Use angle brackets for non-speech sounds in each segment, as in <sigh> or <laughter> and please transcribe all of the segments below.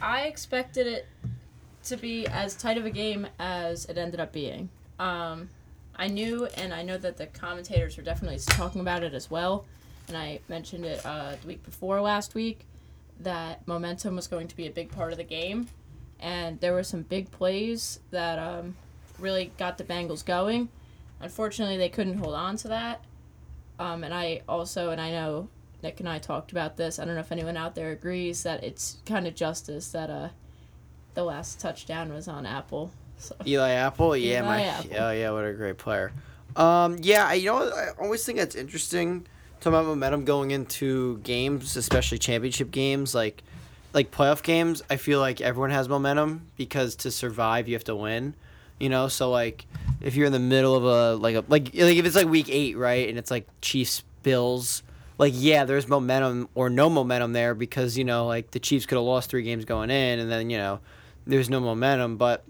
I expected it to be as tight of a game as it ended up being. Um, I knew, and I know that the commentators were definitely talking about it as well. And I mentioned it uh, the week before last week that momentum was going to be a big part of the game, and there were some big plays that um, really got the Bengals going. Unfortunately, they couldn't hold on to that. Um, and I also, and I know Nick and I talked about this. I don't know if anyone out there agrees that it's kind of justice that uh, the last touchdown was on Apple. So. Eli Apple, yeah, Eli my, Apple. oh yeah, what a great player. Um, yeah, I- you know, I always think that's interesting. Talking about momentum going into games, especially championship games, like like playoff games. I feel like everyone has momentum because to survive, you have to win. You know, so like if you're in the middle of a like a like like if it's like week eight, right, and it's like Chiefs Bills. Like yeah, there's momentum or no momentum there because you know like the Chiefs could have lost three games going in, and then you know there's no momentum. But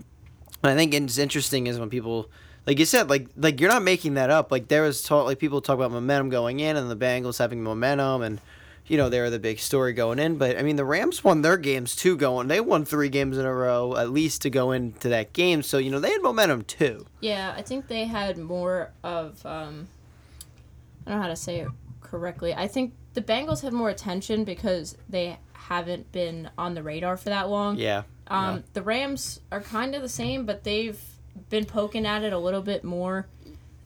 I think it's interesting is when people, like you said, like like you're not making that up. Like there was talk, like people talk about momentum going in and the Bengals having momentum, and you know they were the big story going in. But I mean the Rams won their games too. Going, they won three games in a row at least to go into that game. So you know they had momentum too. Yeah, I think they had more of um, I don't know how to say it correctly. I think the Bengals had more attention because they haven't been on the radar for that long. Yeah. Um, Yeah. The Rams are kind of the same, but they've been poking at it a little bit more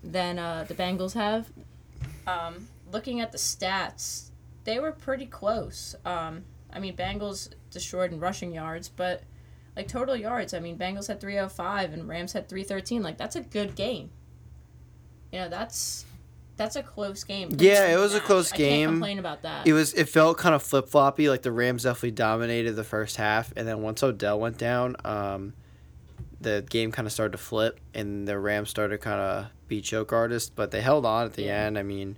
than uh, the Bengals have. Um, looking at the stats, they were pretty close. Um, I mean, Bengals destroyed in rushing yards, but like total yards, I mean, Bengals had 305 and Rams had 313. Like that's a good game. You know, that's that's a close game. Yeah, it was a close I game. can't complain about that. It was. It felt kind of flip floppy. Like the Rams definitely dominated the first half, and then once Odell went down, um, the game kind of started to flip, and the Rams started kind of be choke artists, but they held on at the Yeah. end. I mean,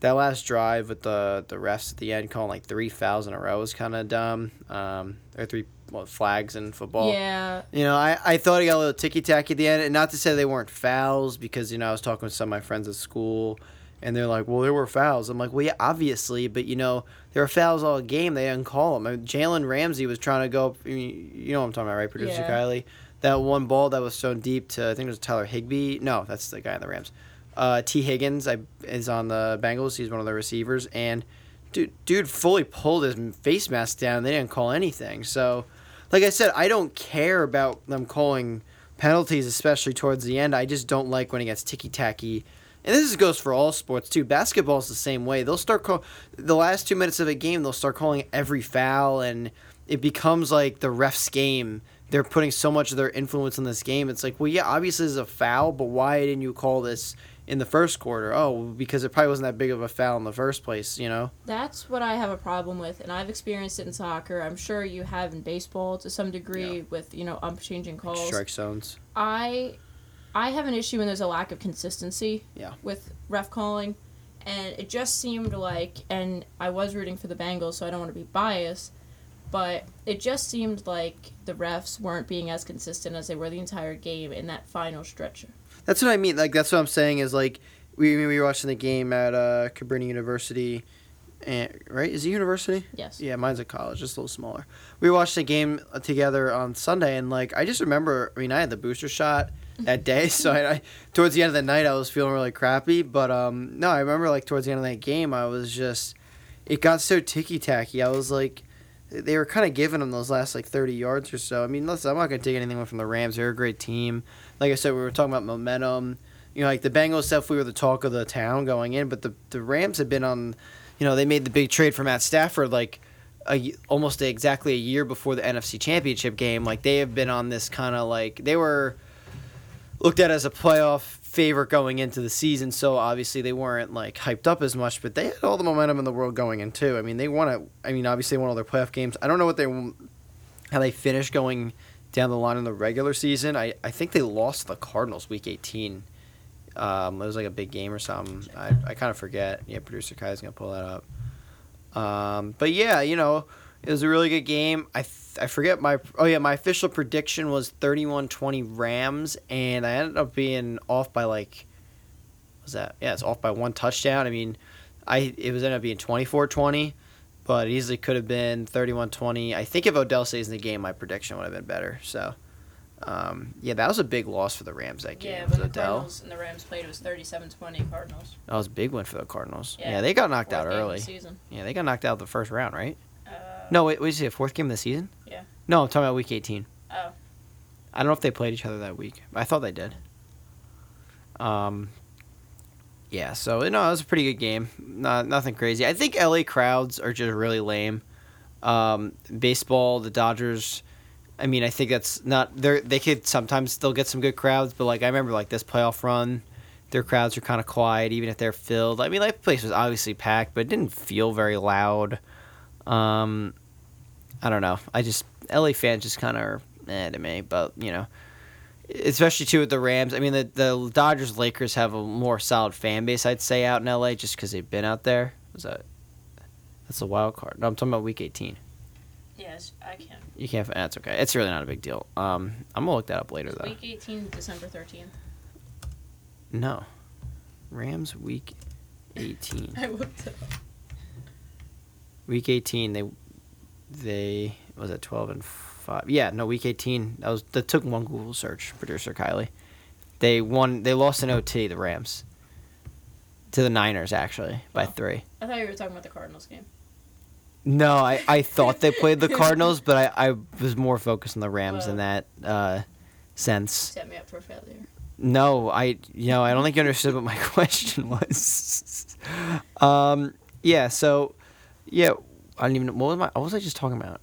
that last drive with the the refs at the end calling like three fouls in a row was kind of dumb. Um, or three well, flags in football. yeah, You know, I, I thought he got a little ticky tacky at the end, and not to say they weren't fouls because you know I was talking with some of my friends at school, and they're like, "Well, there were fouls." I'm like, "Well, yeah, obviously, but you know there were fouls all game. They didn't call them." I mean, Jalen Ramsey was trying to go. I mean, you know what I'm talking about, right, producer Yeah. Kylie? That one ball that was thrown deep to I think it was Tyler Higbee. No, that's the guy in the Rams. Uh, Tee Higgins I, is on the Bengals. He's one of the receivers, and dude, dude fully pulled his face mask down. They didn't call anything. So, like I said, I don't care about them calling penalties, especially towards the end. I just don't like when it gets ticky tacky. And this goes for all sports too. Basketball's the same way. They'll start call the last two minutes of a game. They'll start calling every foul, and it becomes like the refs' game. They're putting so much of their influence in this game. It's like, well, yeah, obviously it's a foul, but why didn't you call this in the first quarter? Oh, because it probably wasn't that big of a foul in the first place. You know? That's what I have a problem with, and I've experienced it in soccer. I'm sure you have in baseball to some degree Yeah. with you know ump changing calls. Strike zones. I, I have an issue when there's a lack of consistency. Yeah. With ref calling, and it just seemed like, and I was rooting for the Bengals, so I don't want to be biased, but it just seemed like the refs weren't being as consistent as they were the entire game in that final stretch. That's what I mean. Like that's what I'm saying is like we we were watching the game at uh, Cabrini University, and right is it university? Yes. Yeah, mine's a college, just a little smaller. We watched the game together on Sunday, and like I just remember. I mean, I had the booster shot that <laughs> day, so I, I towards the end of the night I was feeling really crappy. But um, no, I remember like towards the end of that game, I was just it got so ticky tacky. I was like. They were kind of giving them those last like thirty yards or so. I mean, listen, I'm not gonna take anything away from the Rams. They're a great team. Like I said, we were talking about momentum. You know, like the Bengals stuff, we were the talk of the town going in, but the the Rams had been on. You know, they made the big trade for Matt Stafford like a, almost exactly a year before the NFC Championship game. Like they have been on this kind of like they were looked at as a playoff favorite going into the season. So obviously they weren't like hyped up as much, but they had all the momentum in the world going in too. I mean, they won it. I mean, obviously they won all their playoff games. I don't know what they how they finished going down the line in the regular season. I, I think they lost the Cardinals week 18. Um, it was like a big game or something. I, I kind of forget. Yeah, producer Kai's gonna pull that up. Um, but yeah, you know, it was a really good game. I, forget my oh yeah my official prediction was 31-20 Rams, and I ended up being off by like, was that yeah it's off by one touchdown. I mean, I it was ended up being 24-20. But it easily could have been 31-20. I think if Odell stays in the game, my prediction would have been better. So, um, yeah, that was a big loss for the Rams that game. Yeah, when the Odell. Cardinals and the Rams played, it was 37-20 Cardinals. That was a big win for the Cardinals. Yeah, Yeah. they got knocked Fourth out game of the early. season. Yeah, they got knocked out the first round, right? Uh, No, wait, was it fourth game of the season? Yeah. No, I'm talking about week 18. Oh. I don't know if they played each other that week. I thought they did. Um. Yeah, so no, it was a pretty good game. Not nothing crazy. I think LA crowds are just really lame. Um, baseball, the Dodgers. I mean, I think that's not. They they could sometimes still get some good crowds, but like I remember like this playoff run, their crowds are kind of quiet, even if they're filled. I mean, that place was obviously packed, but it didn't feel very loud. Um, I don't know. I just LA fans just kind of are eh to me, but you know, especially too with the Rams. I mean, the the Dodgers Lakers have a more solid fan base, I'd say, out in LA, just because they've been out there. Was that? That's a wild card. No, I'm talking about Week 18. Yes, I can't. You can't. That's okay. It's really not a big deal. Um, I'm gonna look that up later It's though. Week 18, December 13th. No, Rams Week 18. <laughs> I looked it up. Week 18, they they was at 12 and five. Yeah, no, Week 18. That was that took one Google search. Producer Kylie. They won. They lost in OT. The Rams. To the Niners actually by Oh. three. I thought you were talking about the Cardinals game. No, I, I thought they played the <laughs> Cardinals, but I, I was more focused on the Rams in that uh, sense. Set me up for failure. No, I you know I don't think you understood what my <laughs> question was. <laughs> um, yeah, so yeah, I don't even know what was my what was I just talking about?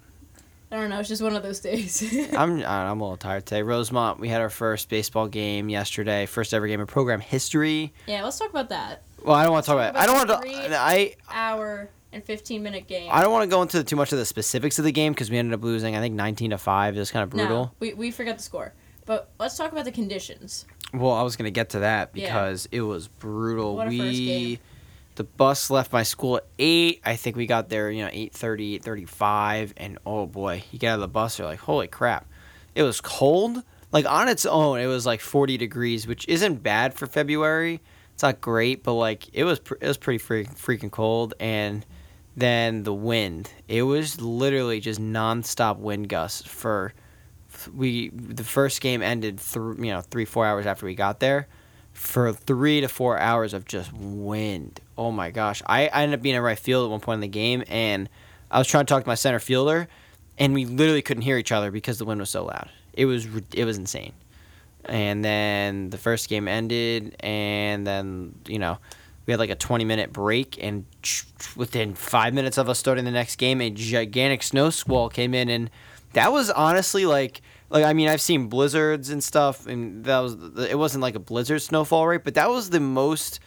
I don't know. It's just one of those days. <laughs> I'm I'm a little tired today. Rosemont, we had our first baseball game yesterday, first ever game of program history. yeah, let's talk about that. Well, I don't want to talk about. It. I don't want About to. three- I Hour and 15 minute game. I don't want to go into too much of the specifics of the game because we ended up losing. I think 19 to five. It was kind of brutal. No, we, we forgot the score. But let's talk about the conditions. Well, I was gonna get to that Yeah. because it was brutal. What a we first game. The bus left my school at eight. I think we got there, you know, 8.30, 8.35, and oh boy, you get out of the bus, you're like, holy crap. It was cold. Like on its own, it was like 40 degrees, which isn't bad for February. It's not great, but like it was pr- it was pretty freak- freaking cold and then the wind. It was literally just nonstop wind gusts for we the first game ended through you know three four hours after we got there for three to four hours of just wind. Oh my gosh. I, I ended up being in right field at one point in the game and i was trying to talk to my center fielder and we literally couldn't hear each other because the wind was so loud. It was it was insane. And then the first game ended and then you know we had like a 20 minute break and within five minutes of us starting the next game a gigantic snow squall came in and that was honestly like like I mean I've seen blizzards and stuff and that was it wasn't like a blizzard snowfall rate but that was the most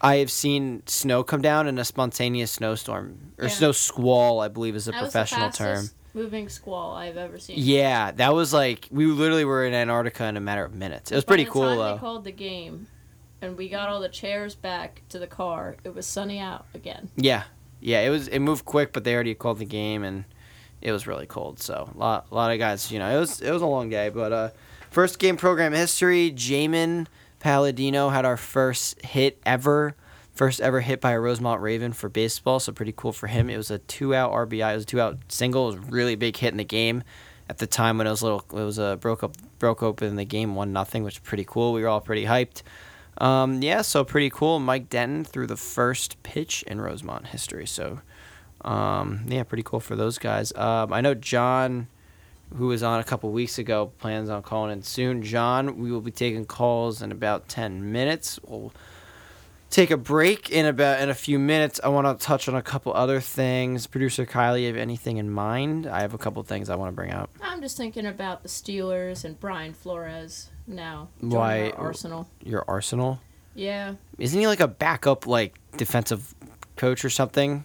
I have seen snow come down in a spontaneous snowstorm or Yeah. snow squall I believe is a That professional term. moving squall I've ever seen. Yeah, that was like we literally were in Antarctica in a matter of minutes. It was By pretty cool though. They called the game, and we got all the chairs back to the car. It was sunny out again. Yeah, yeah, it was. It moved quick, but they already called the game, and it was really cold. So a lot, a lot of guys, you know, it was it was a long day. But uh, first game program history, Jamin Palladino had our first hit ever, first ever hit by a Rosemont Raven for baseball. So pretty cool for him. It was a two out RBI. It was a two out single. It was a really big hit in the game. At the time when it was little, it was a broke up, broke open the game one nothing, which was pretty cool. We were all pretty hyped. Um, yeah, so pretty cool. Mike Denton threw the first pitch in Rosemont history. So, um, yeah, pretty cool for those guys. Um, I know John, who was on a couple weeks ago, plans on calling in soon. John, we will be taking calls in about ten minutes. We'll take a break in about in a few minutes. I want to touch on a couple other things. Producer Kylie, have anything in mind? I have a couple things I want to bring up. I'm just thinking about the Steelers and Brian Flores now. Why- Arsenal? Your Arsenal. Yeah. Isn't he like a backup like defensive coach or something?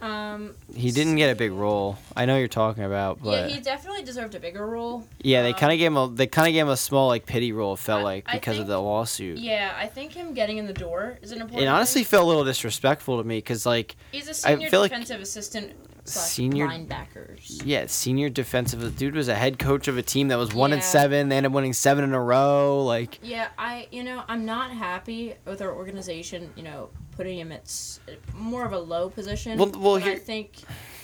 Um. He didn't get a big role. I know you're talking about, but yeah, he definitely deserved a bigger role. yeah, they um, kind of gave him a they kind of gave him a small like pity role. It felt I- like because of the lawsuit. Yeah, I think him getting in the door is an important. It honestly thing. felt a little disrespectful to me because like he's a senior feel like- defensive assistant Senior- linebackers. Yeah, senior defensive. The dude was a head coach of a team that was one and seven. They ended up winning seven in a row. Like, Yeah, I you know I'm not happy with our organization. You know, putting him at more of a low position. Well- well, but I think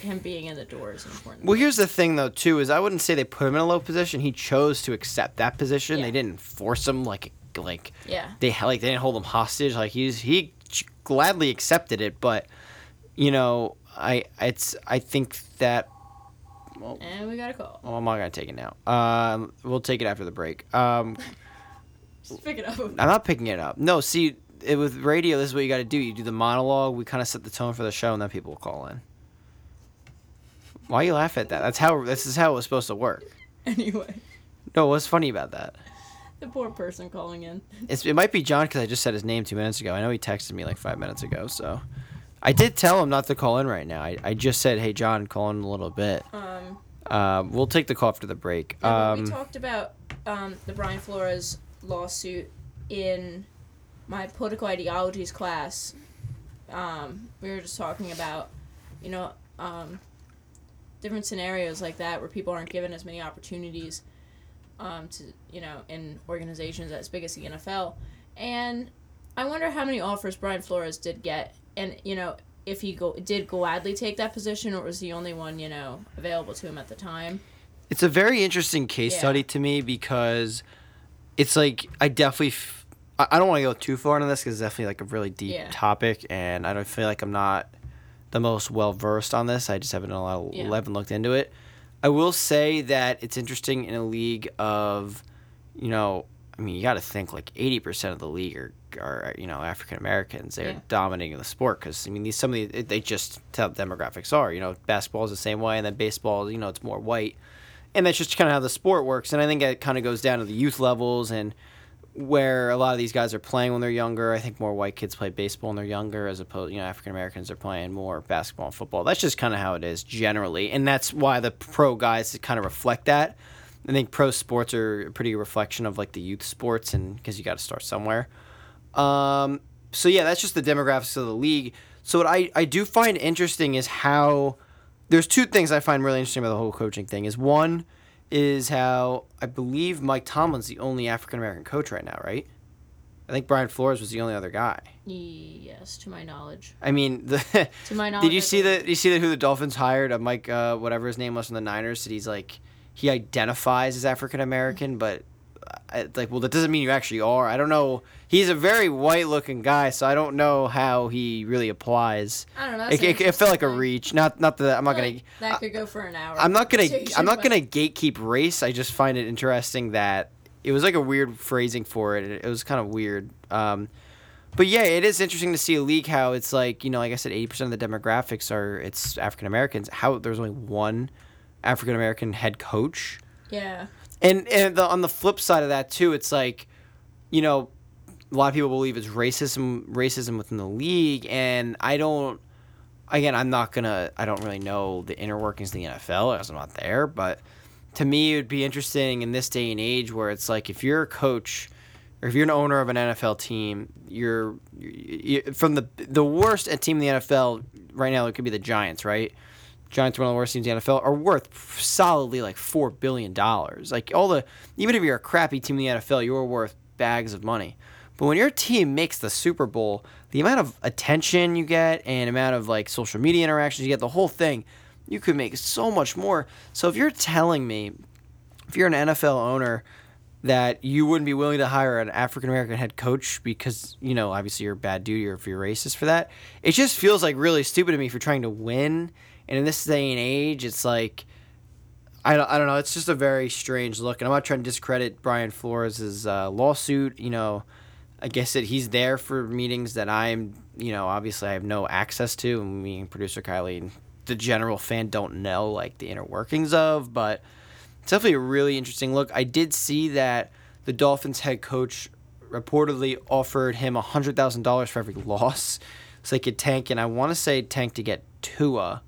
him being in the door is important. well, here's the thing though, too, is I wouldn't say they put him in a low position. He chose to accept that position. Yeah. They didn't force him like like yeah, they like they didn't hold him hostage. Like he's he gladly accepted it, but you know, I it's I think that and we got a call. well, I'm not gonna take it now. Um, we'll take it after the break. Um, <laughs> Just pick it up. I'm not picking it up. No, see, it, with radio, this is what you got to do. You do the monologue. We kind of set the tone for the show, and then people will call in. Why you laugh at that? That's how this is how it was supposed to work. <laughs> Anyway, No, what's funny about that? the poor person calling in. It's, it might be John because I just said his name two minutes ago. I know he texted me like five minutes ago, so I did tell him not to call in right now. I, I just said, "Hey, John, call in a little bit." Um, Uh, we'll take the call after the break. yeah, Um, we talked about um, the Brian Flores lawsuit in my political ideologies class. Um, we were just talking about, you know, um, different scenarios like that where people aren't given as many opportunities um, to, you know, in organizations as big as the NFL. And I wonder how many offers Brian Flores did get, and you know, if he go did gladly take that position, or was the only one, you know, available to him at the time. It's a very interesting case Yeah. study to me because it's like I definitely. F- I don't want to go too far into this because it's definitely like a really deep Yeah. topic, and I don't feel like I'm not the most well versed on this. I just haven't a lot, Yeah. haven't looked into it. I will say that it's interesting in a league of, you know, I mean, you got to think like eighty percent of the league are, are you know African Americans. They're Yeah. dominating the sport because I mean, these some of the they just how demographics are. You know, basketball is the same way, and then baseball, you know, it's more white and that's just kind of how the sport works. And I think it kind of goes down to the youth levels and where a lot of these guys are playing when they're younger. I think more white kids play baseball when they're younger, as opposed, you know, African Americans are playing more basketball and football. That's just kind of how it is generally, and that's why the pro guys kind of reflect that. I think pro sports are a pretty reflection of like the youth sports, and because you got to start somewhere. Um, so yeah, that's just the demographics of the league. So what I, I do find interesting is how there's two things I find really interesting about the whole coaching thing. Is one is how I believe Mike Tomlin's the only African American coach right now, right? I think Brian Flores was the only other guy. Yes, to my knowledge. I mean, the To my knowledge. <laughs> did you see the? Did you see that who the Dolphins hired? Uh, Mike, uh, whatever his name was from the Niners. That he's like, he identifies as African American, but uh, it's like, well, that doesn't mean you actually are. I don't know. He's a very white-looking guy, so I don't know how he really applies. I don't know. It, it, it felt like a reach. Not, not that I'm not gonna. Like, that could go for an hour. I'm not gonna. <laughs> I'm not gonna gatekeep race. I just find it interesting that it was like a weird phrasing for it. It, it was kind of weird. Um, but yeah, it is interesting to see a league how it's like you know, like I said, 80 percent of the demographics are it's African Americans. How there's only one African American head coach. Yeah. And and the, on the flip side of that too, it's like, you know, a lot of people believe it's racism racism within the league, and I don't. Again, I'm not gonna. I don't really know the inner workings of the NFL as I'm not there, but to me, it would be interesting in this day and age where it's like if you're a coach or if you're an owner of an NFL team, you're, you from the the worst team in the NFL right now. It could be the Giants, right? Giants are one of the worst teams in the NFL are worth solidly like four billion dollars. Like all the even if you're a crappy team in the NFL, you're worth bags of money. But when your team makes the Super Bowl, the amount of attention you get and amount of like social media interactions you get, the whole thing, you could make so much more. So if you're telling me, if you're an NFL owner, that you wouldn't be willing to hire an African American head coach because you know obviously you're a bad dude or if you're racist for that, it just feels like really stupid to me for trying to win. And in this day and age, it's like. I don't, I don't know. It's just a very strange look, and I'm not trying to discredit Brian Flores' uh, lawsuit. You know, I guess that he's there for meetings that I'm, you know, obviously I have no access to, and me and producer Kylie and the general fan don't know like the inner workings of. But it's definitely a really interesting look. I did see that the Dolphins head coach reportedly offered him hundred thousand dollars for every loss, so they could tank. And I want to say tank to get Tua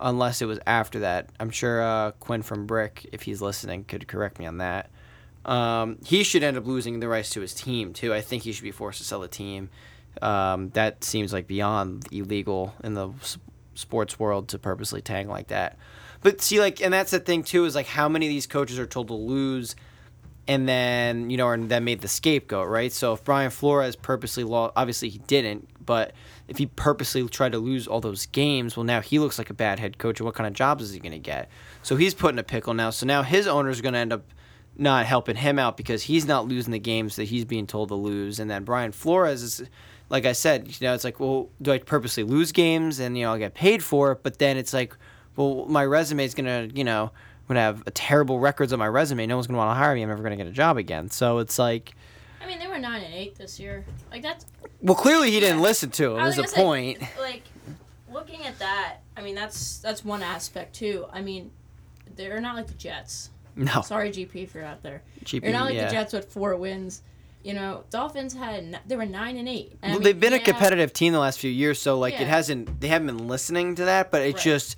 unless it was after that. I'm sure uh, Quinn from Brick, if he's listening, could correct me on that. Um, he should end up losing the rights to his team too. I think he should be forced to sell the team. Um, that seems like beyond illegal in the sports world to purposely tank like that. But see, like, and that's the thing too is like how many of these coaches are told to lose, and then you know, and then made the scapegoat, right? So if Brian Flores purposely lost, obviously he didn't, but if he purposely tried to lose all those games, well, now he looks like a bad head coach, and what kind of jobs is he going to get? So he's put in a pickle now. So now his owner's going to end up not helping him out because he's not losing the games that he's being told to lose, and then Brian Flores is like I said, you know, it's like, well, do I purposely lose games and you know I'll get paid for it? But then it's like, well, my resume is gonna, you know, I'm gonna have a terrible records on my resume. No one's gonna want to hire me. I'm never gonna get a job again. So it's like, I mean, they were nine and eight this year. Like that's well, clearly he didn't Yeah. listen to him. I was Is the gonna say, point? like looking at that, I mean that's that's one aspect too. I mean, they're not like the Jets. No, Sorry, GP, if you're out there. GP, You're not like yeah. the Jets with four wins. You know, Dolphins had they were nine and eight. And I Well, mean, they've been a competitive team the last few years, so like Yeah. it hasn't. They haven't been listening to that, but it's Right. just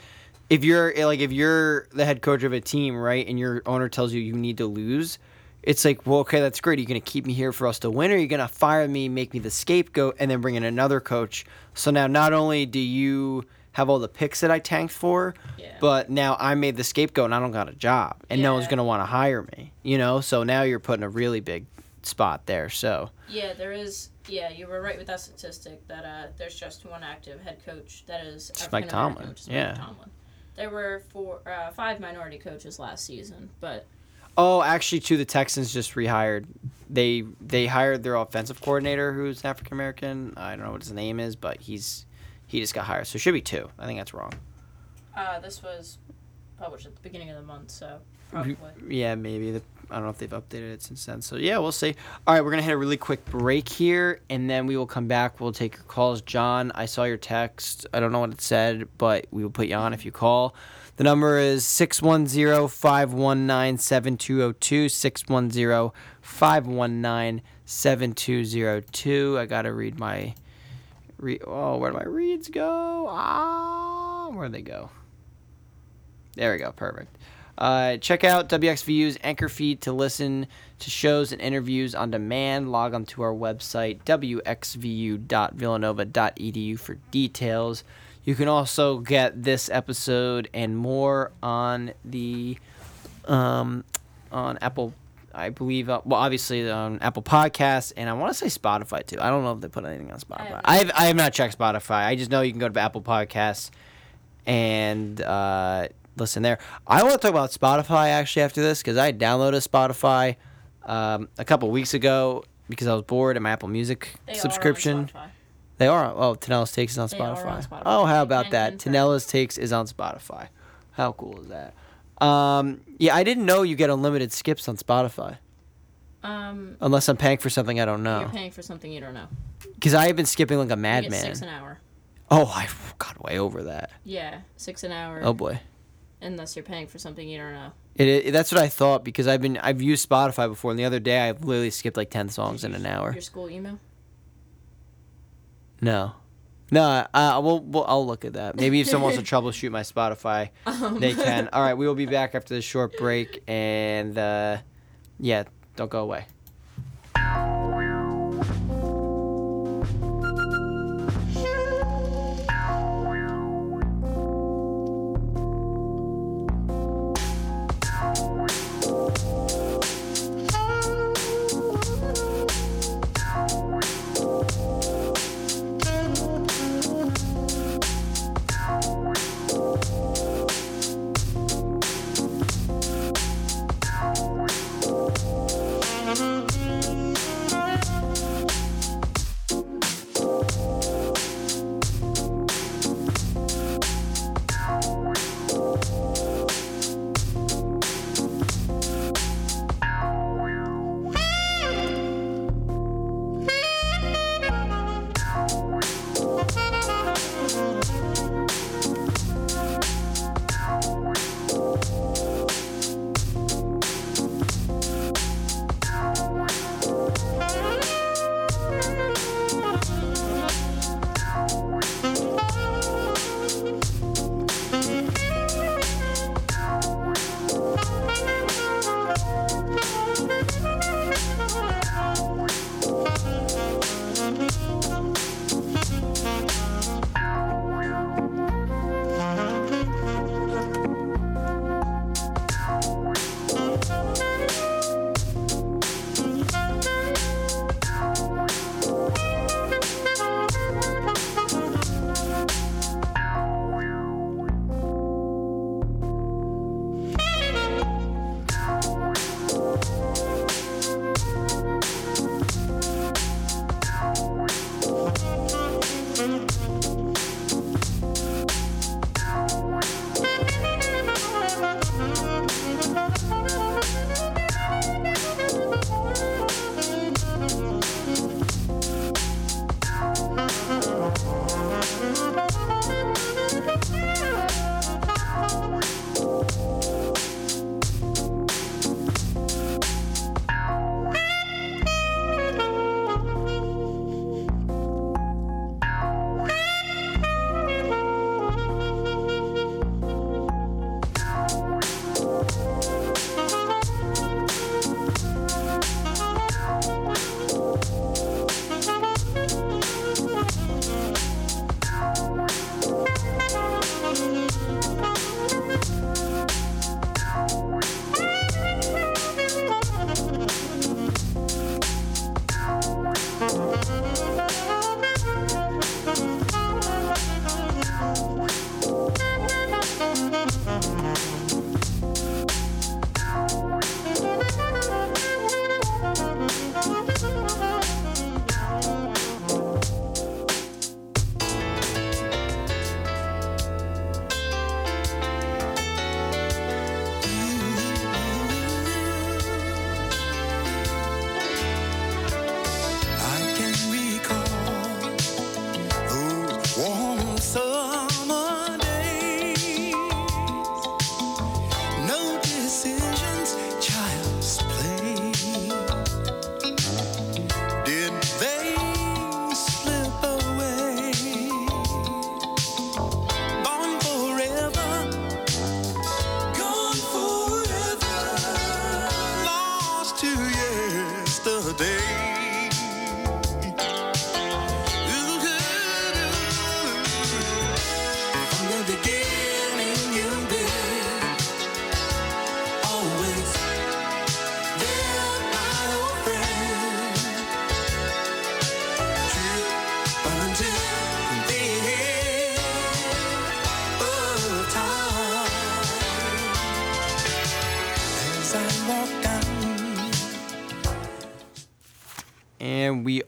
if you're like if you're the head coach of a team, right, and your owner tells you you need to lose, it's like, well, okay, that's great. Are you going to keep me here for us to win, or are you going to fire me, make me the scapegoat, and then bring in another coach? So now, not only do you have all the picks that I tanked for, Yeah. but now I made the scapegoat and I don't got a job, and no one's going to want to hire me. You know, so now you're putting a really big spot there. So Yeah, there is. Yeah, you were right with that statistic that uh, there's just one active head coach that is Mike Tomlin, is yeah. Mike Tomlin. There were four, uh, five minority coaches last season, but Oh, actually, too, the Texans just rehired. They they hired their offensive coordinator, who's African American. I don't know what his name is, but he's he just got hired, so it should be two. I think that's wrong. uh, this was published at the beginning of the month, so probably. Yeah, maybe. The, I don't know if they've updated it since then. So yeah, we'll see. All right, we're gonna hit a really quick break here, and then we will come back. We'll take your calls. John, I saw your text. I don't know what it said, but we will put you on if you call. The number is 610-519-7202, 610-519-7202. I got to read my re- Oh, where do my reads go? Ah, where do they go? There we go. Perfect. Uh, check out WXVU's anchor feed to listen to shows and interviews on demand. Log on to our website, wxvu.villanova.edu, for details. You can also get this episode and more on the um, on Apple, I believe. Uh, well, obviously on Apple Podcasts, and I want to say Spotify too. I don't know if they put anything on Spotify. I have, I have not checked Spotify. I just know you can go to Apple Podcasts and uh, listen there. I want to talk about Spotify actually after this because I downloaded Spotify um, a couple weeks ago because I was bored and my Apple Music They subscription. They are. Oh, Tanella's Takes is on Spotify. on Spotify. Oh, how about that? Tanella's Takes is on Spotify. How cool is that? Um, yeah, I didn't know you get unlimited skips on Spotify Um, unless I'm paying for something I don't know. you're paying for something you don't know. Because I have been skipping like a madman. six an hour. Oh, I got way over that. Yeah, six an hour. Oh boy. Unless you're paying for something you don't know. It, it, that's what I thought because I've been I've used Spotify before, and the other day I literally skipped like ten songs in an hour. Your school email. No, no, uh, we'll, we'll I'll look at that. Maybe if someone wants to <laughs> troubleshoot my Spotify, Um, they can. All right, we will be back after this short break, and uh, yeah, don't go away.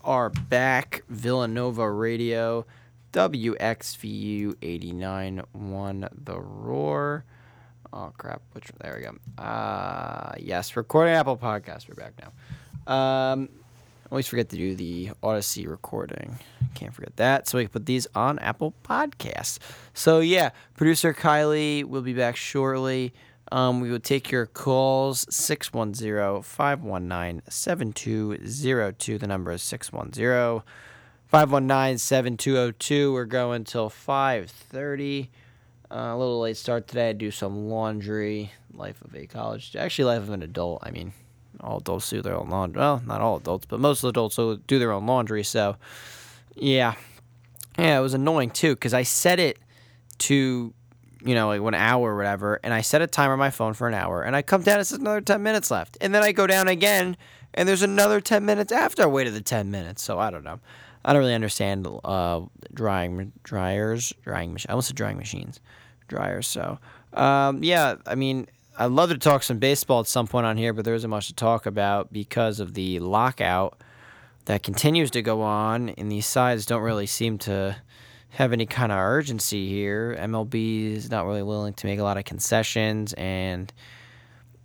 Are back, Villanova Radio, WXVU 89.1 The Roar. Oh, crap. Which, there we go. Uh, yes, recording Apple Podcast. We're back now. Um, always forget to do the Odyssey recording. Can't forget that. So we can put these on Apple Podcasts. So, yeah, producer Kylie will be back shortly. Um, we will take your calls 610 519 7202. The number is 610 519 7202. We're going till 530. Uh, a little late start today. I do some laundry. Life of a college, actually, life of an adult. I mean, all adults do their own laundry. Well, not all adults, but most adults do their own laundry. So, yeah, yeah, it was annoying too because I set it to you know, like one hour or whatever, and I set a timer on my phone for an hour, and I come down, it says another 10 minutes left. And then I go down again, and there's another 10 minutes after I waited the 10 minutes. So I don't know. I don't really understand uh, drying dryers, drying machines. I almost said drying machines, dryers. So, um, yeah, I mean, I'd love to talk some baseball at some point on here, but there isn't much to talk about because of the lockout that continues to go on, and these sides don't really seem to have any kind of urgency here. MLB is not really willing to make a lot of concessions, and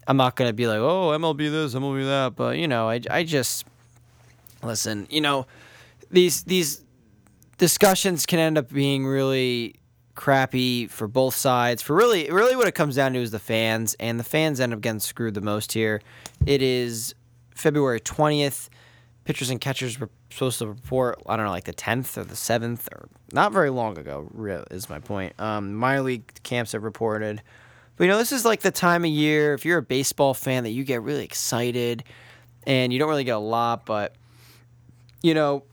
I'm not going to be like, oh, MLB this, MLB that, but you know, I, I just listen. You know, these these discussions can end up being really crappy for both sides. For really, really, what it comes down to is the fans, and the fans end up getting screwed the most here. It is February twentieth. Pitchers and catchers were supposed to report. I don't know, like the tenth or the seventh, or not very long ago. Is my point. Um, minor league camps have reported, but you know, this is like the time of year. If you're a baseball fan, that you get really excited, and you don't really get a lot, but you know,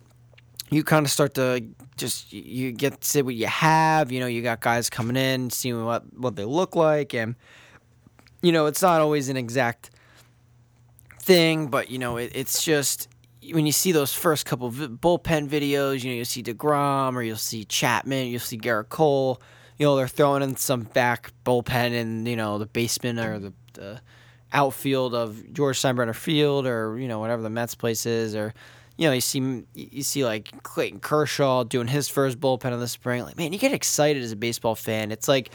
you kind of start to just you get to see what you have. You know, you got guys coming in, seeing what what they look like, and you know, it's not always an exact thing, but you know, it, it's just when you see those first couple vi- bullpen videos, you know, you'll see DeGrom or you'll see Chapman, you'll see Gerrit Cole. You know, they're throwing in some back bullpen in, you know, the basement or the, the outfield of George Steinbrenner Field or, you know, whatever the Mets place is. Or, you know, you see you see like Clayton Kershaw doing his first bullpen in the spring. Like, man, you get excited as a baseball fan. It's like,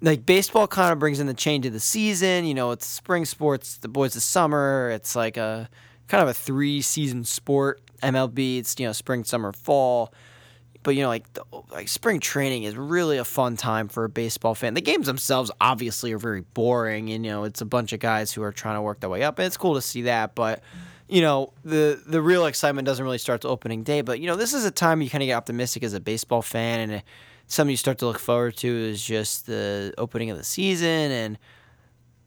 like baseball kind of brings in the change of the season. You know, it's spring sports, the boys of summer. It's like a kind of a three season sport. MLB, it's you know spring, summer, fall. But you know, like the, like spring training is really a fun time for a baseball fan. The games themselves obviously are very boring, and you know it's a bunch of guys who are trying to work their way up, and it's cool to see that. But you know the the real excitement doesn't really start to opening day. But you know this is a time you kind of get optimistic as a baseball fan, and something you start to look forward to is just the opening of the season and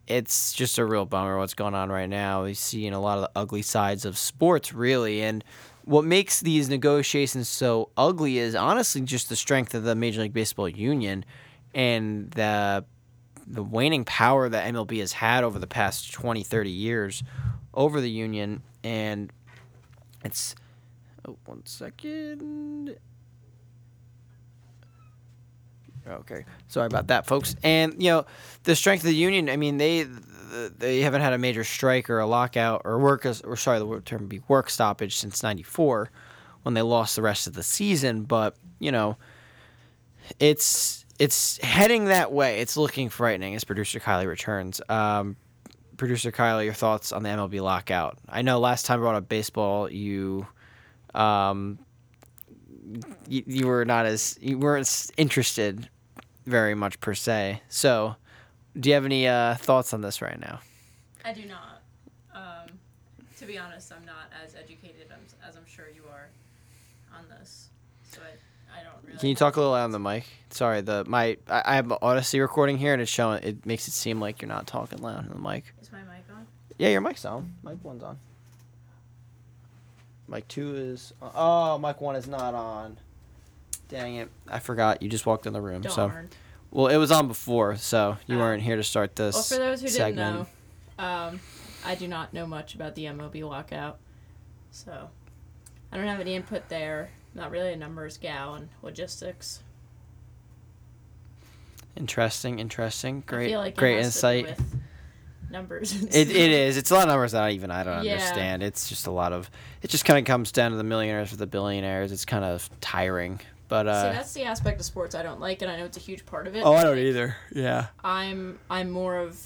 it's just a real bummer what's going on right now. We're seeing a lot of the ugly sides of sports, really, and what makes these negotiations so ugly is honestly just the strength of the Major League Baseball union and the the waning power that MLB has had over the past 20, 30 years over the union and it's oh, one second. Okay, sorry about that, folks. And you know, the strength of the union. I mean, they they haven't had a major strike or a lockout or work or sorry, the term would be work stoppage since '94 when they lost the rest of the season. But you know, it's it's heading that way. It's looking frightening as producer Kylie returns. Um, producer Kylie, your thoughts on the MLB lockout? I know last time I brought up baseball, you um, you, you were not as you weren't interested very much per se. So, do you have any uh, thoughts on this right now? I do not. Um, to be honest, I'm not as educated as, as I'm sure you are on this, so I, I don't really. Can you talk a little loud on the mic? Sorry, the my I, I have an Odyssey recording here, and it's showing. It makes it seem like you're not talking loud in the mic. Is my mic on? Yeah, your mic's on. Mic one's on. Mic two is. Oh, mic one is not on. Dang it! I forgot. You just walked in the room. So, well, it was on before, so you Oh. weren't here to start this. Well, for those who segment. didn't know, um, I do not know much about the MOB lockout, so I don't have any input there. Not really a numbers gal and logistics. Interesting, interesting. Great, like great has to do insight. with numbers. It, it is. It's a lot of numbers that I even I don't Yeah. understand. It's just a lot of. It just kind of comes down to the millionaires with the billionaires. It's kind of tiring. But See, uh, that's the aspect of sports I don't like, and I know it's a huge part of it. oh, I don't either. Yeah. I'm I'm more of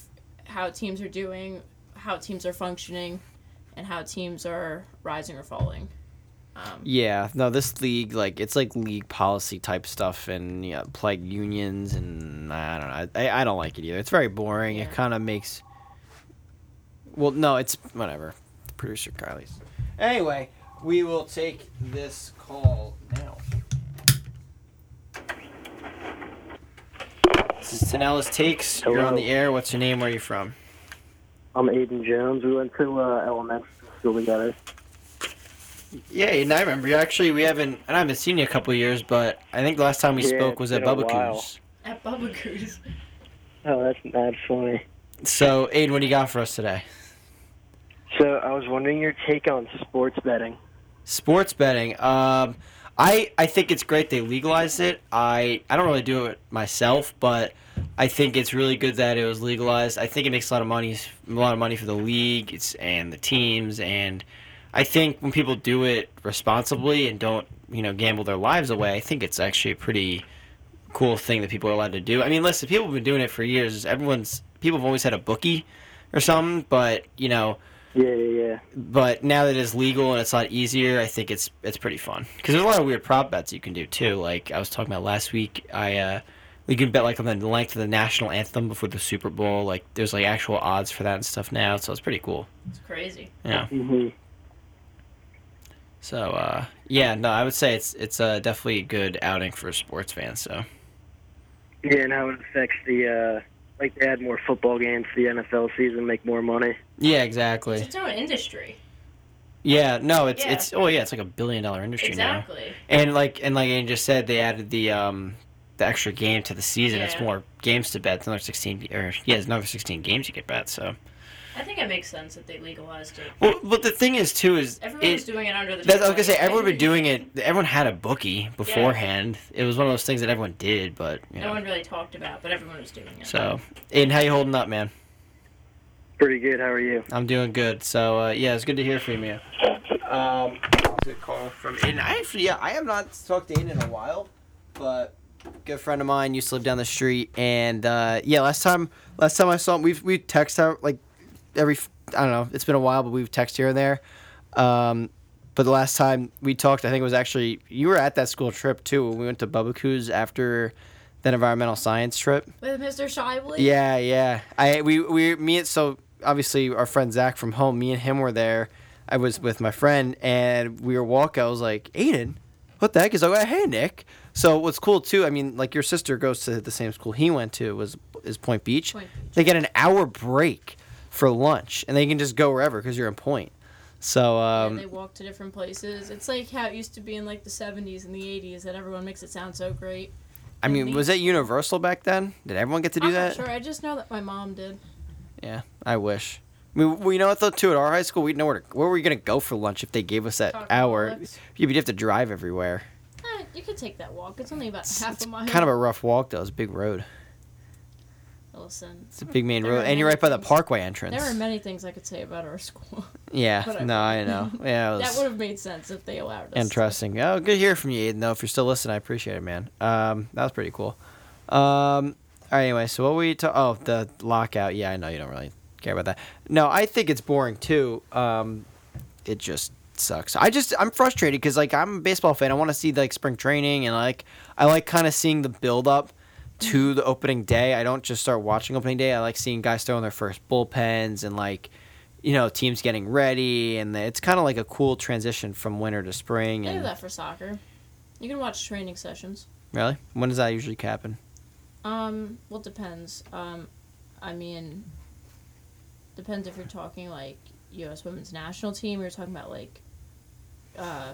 how teams are doing, how teams are functioning, and how teams are rising or falling. Um, Yeah, no, this league like it's like league policy type stuff and yeah, play unions and I don't know. I, I don't like it either. It's very boring. It kind of makes. Well, no, it's whatever. Producer Kylie's. Anyway, we will take this call now. This is Tanella's takes. You're on the air. What's your name? Where are you from? I'm Aiden Jones. We went to uh, elementary school together. Yeah, and I remember. you. Actually, we haven't. And I haven't seen you a couple of years, but I think the last time we Yeah, spoke was at been Bubba while. Coos. at Bubba Cruise. Oh, that's that's funny. So, Aiden, what do you got for us today? So I was wondering your take on sports betting. Sports betting. Um, I I think it's great they legalized it. I I don't really do it myself, but I think it's really good that it was legalized. I think it makes a lot of money, a lot of money for the league it's, and the teams, and I think when people do it responsibly and don't you know gamble their lives away, I think it's actually a pretty cool thing that people are allowed to do. I mean, listen, people have been doing it for years. Everyone's people have always had a bookie or something, but you know Yeah, yeah, yeah. but now that it's legal and it's a lot easier, I think it's it's pretty fun. Because there's a lot of weird prop bets you can do too. Like I was talking about last week, I uh, we can bet like on the length of the national anthem before the Super Bowl. Like there's like actual odds for that and stuff now, so it's pretty cool. It's crazy. Yeah. hmm So uh, yeah, no, I would say it's it's uh, definitely a good outing for sports fans. So Yeah, and how it affects the uh, like they add more football games to the NFL season, make more money. Yeah, exactly. It's its own industry. Yeah, no, it's Yeah. it's oh yeah, it's like a billion dollar industry now. Exactly. And like and like Ian just said, they added the um the extra game to the season. It's more games to bet. It's another sixteen or yeah, it's another sixteen games you can bet. So I think it makes sense that they legalized it. well, but the thing is too is Everyone was it, doing it under the. that's, I was gonna say everyone been doing it. Everyone had a bookie beforehand. It was one of those things that everyone did, but you No know. one really talked about, but everyone was doing it. So, and how you holding up, man? Pretty good. How are you? I'm doing good. So uh, yeah, it's good to hear from you. Um, good call from Aiden. I actually yeah, I have not talked to Aiden in a while, but good friend of mine used to live down the street, and uh, yeah, last time last time I saw him, we've we text out like every I don't know, it's been a while, but we've text here and there. Um, but the last time we talked, I think it was actually you were at that school trip too. When we went to Bubba after that environmental science trip. With Mr. Shively. Yeah, yeah. I we we me and so obviously our friend Zach from home. Me and him were there. I was with my friend and we were walking. I was like, Aiden, what the heck? He's like, hey Nick. So what's cool too? I mean, like your sister goes to the same school he went to was is Point Beach. Point Beach. They get an hour break for lunch and they can just go wherever because you're in Point. So Yeah, um, they walk to different places. It's like how it used to be in like the 70s and the 80s that everyone makes it sound so great. I mean, was that universal back then? Did everyone get to do I'm that? not sure. I just know that my mom did. Yeah, I wish. I mean, we know what though too. At our high school, we'd know where to, where were we gonna go for lunch if they gave us that hour. You'd have to drive everywhere. Eh, you could take that walk. It's only about It's, half it's a mile. kind of a rough walk though. It's a big road. Listen, It's a big main road, and you're right by the things- Parkway entrance. there are many things I could say about our school. <laughs> yeah, Whatever. no, I know. Yeah, it <laughs> that would have made sense if they allowed us. to. interesting. Oh, good to hear from you, Aiden. Though, if you're still listening, I appreciate it, man. Um, that was pretty cool. Um, all right, anyway, so what were we ta- Oh, the lockout. Yeah, I know you don't really care about that. No, I think it's boring too. Um, it just sucks. I just I'm frustrated because like I'm a baseball fan. I want to see like spring training and like I like kind of seeing the build up to the opening day. I don't just start watching opening day. I like seeing guys throwing their first bullpens and like you know teams getting ready and it's kind of like a cool transition from winter to spring. I do that for soccer. You can watch training sessions. really, when does that usually happen? Um, well, it depends. Um, I mean, depends if you're talking like U.S. Women's National Team. Or you're talking about like, uh,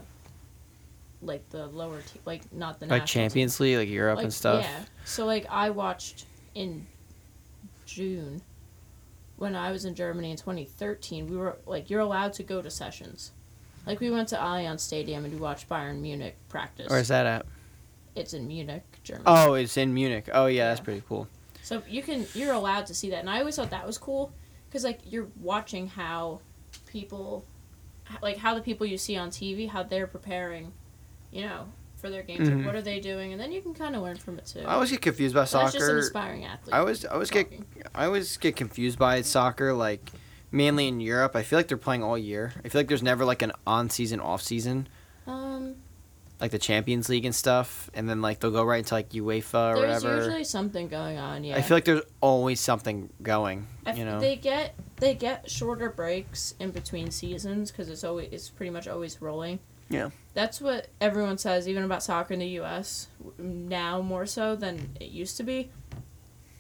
like the lower team, like not the Like national team. Champions League, like Europe Like, and stuff. Yeah. So like I watched in June when I was in Germany in 2013. We were like you're allowed to go to sessions. Like we went to Allianz Stadium and we watched Bayern Munich practice. Where's that at? It's in Munich, Germany. Oh, it's in Munich. Oh yeah, that's pretty cool. So you can you're allowed to see that, and I always thought that was cool because like you're watching how people, like how the people you see on TV, how they're preparing, you know, for their games. Mhm. Like, what are they doing? And then you can kind of learn from it too. I always get confused by So that's just an soccer. aspiring athlete. I always I always get. I always get confused by soccer, like mainly in Europe. I feel like they're playing all year. I feel like there's never like an on season, off season, like the Champions League and stuff, and then like they'll go right into like UEFA or there's whatever. There's usually something going on. Yeah. I feel like there's always something going. F- You know, they get they get shorter breaks in between seasons because it's always it's pretty much always rolling. Yeah. That's what everyone says, even about soccer in the U.S. now more so than it used to be.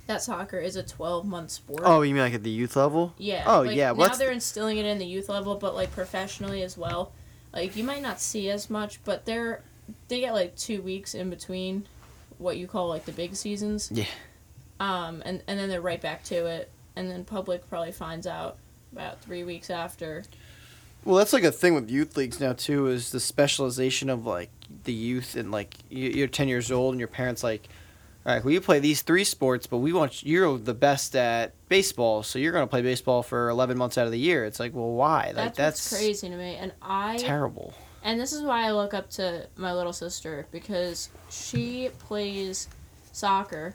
That soccer is a twelve month sport. oh, you mean like at the youth level? yeah. oh, like, yeah, Now well, they're instilling it in the youth level, but like professionally as well. Like you might not see as much, but they're they get like two weeks in between what you call like the big seasons. Yeah. Um, and and then they're right back to it, and then public probably finds out about three weeks after. Well, that's like a thing with youth leagues now too. Is the specialization of like the youth and like you- you're ten years old and your parents like, all right, well you play these three sports, but we want you're the best at baseball, so you're gonna play baseball for eleven months out of the year. It's like, well, why? Like That's, that's, crazy to me, and I terrible. And this is why I look up to my little sister because she plays soccer,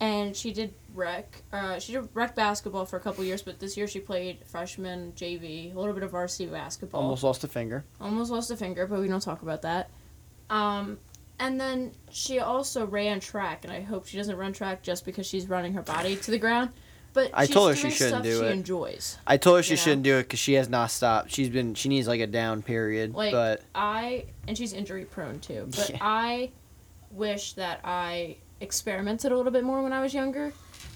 and she did rec. Uh, she did rec basketball for a couple years, but this year she played freshman JV, a little bit of varsity basketball. Almost lost a finger. almost lost a finger, but we don't talk about that. Um, and then she also ran track, and I hope she doesn't run track just because she's running her body to the ground. But I told her she shouldn't do she it. enjoys. I told her she You know? shouldn't do it because she has not stopped. She's been she needs like a down period, Like but I, and she's injury prone too. But Yeah. I wish that I experimented a little bit more when I was younger.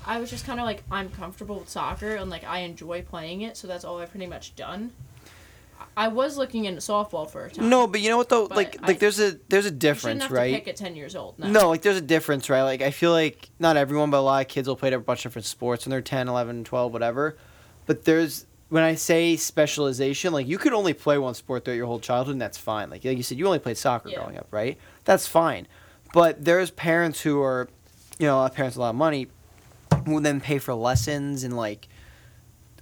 I was just kind of like I'm comfortable with soccer and like I enjoy playing it, so that's all I've pretty much done. I was looking into softball for a time. no. But you know what though? But like I- like there's a there's a you difference, have right? to pick at ten years old. No. No, like there's a difference, right? Like I feel like not everyone, but a lot of kids will play a bunch of different sports when they're 10, 11, 12, whatever. But there's when I say specialization, like you could only play one sport throughout your whole childhood, and that's fine. Like like you said, you only played soccer Yeah. growing up, right? That's fine. But there's parents who are, you know, parents with a lot of money, who then pay for lessons and like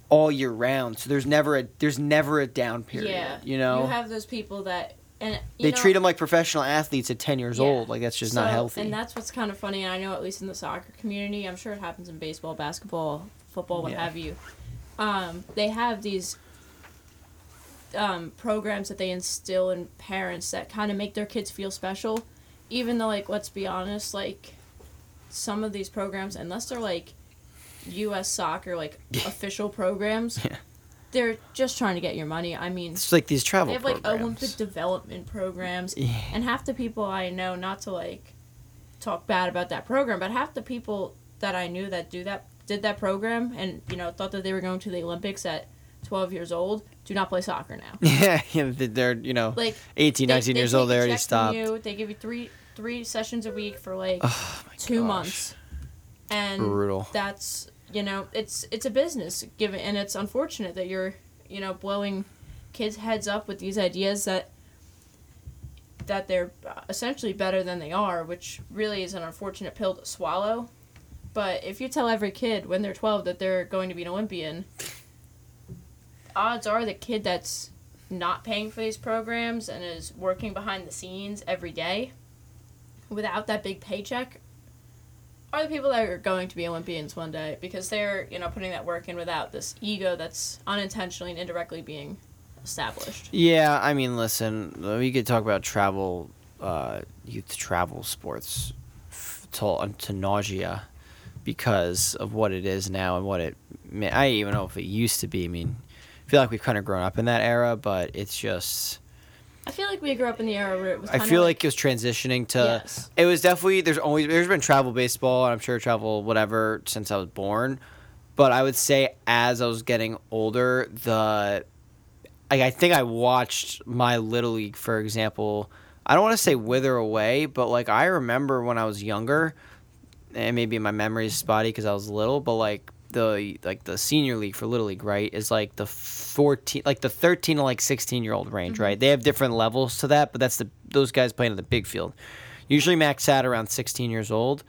all year round. So there's never a there's never a down period. Yeah. You know. You have those people that and they know, treat them like professional athletes at 10 years Yeah. old. Like that's just not healthy. And that's what's kind of funny. And I know at least in the soccer community, I'm sure it happens in baseball, basketball, football, what Yeah. have you. Um, they have these um, programs that they instill in parents that kind of make their kids feel special, even though like let's be honest, like some of these programs, unless they're like U.S. soccer like <laughs> official programs. Yeah. They're just trying to get your money. I mean, it's like these travel they have like programs. Olympic development programs, Yeah. and half the people I know, not to like talk bad about that program, but half the people that I knew that do that did that program and you know thought that they were going to the Olympics at 12 years old do not play soccer now. <laughs> Yeah, they're you know Like 18, they- 19 they years old. They already stopped. You, they give you three three sessions a week for like Oh two gosh. months, and Brutal. that's you know it's it's a business given and it's unfortunate that you're you know blowing kids heads up with these ideas that that they're essentially better than they are which really is an unfortunate pill to swallow. But if you tell every kid when they're 12 that they're going to be an olympian odds are the kid that's not paying for these programs and is working behind the scenes every day without that big paycheck are the people that are going to be Olympians one day because they're, you know, putting that work in without this ego that's unintentionally and indirectly being established. Yeah, I mean, listen, we could talk about travel, uh, youth travel sports to, to nausea because of what it is now and what it. I even know if it used to be. I mean, I feel like we've kind of grown up in that era, but it's just. I feel like we grew up in the era where it was. I feel like it was transitioning to. Yes. It was definitely there's always there's been travel baseball and I'm sure travel whatever since I was born, but I would say as I was getting older, the like I think I watched my little league for example. I don't want to say wither away, but like I remember when I was younger, and maybe my memory is spotty because I was little, but like the like the senior league for little league right is like the 14 like the 13 to like 16 year old range right? Mm-hmm. They have different levels to that but that's the those guys playing in the big field. Usually max out around 16 years old.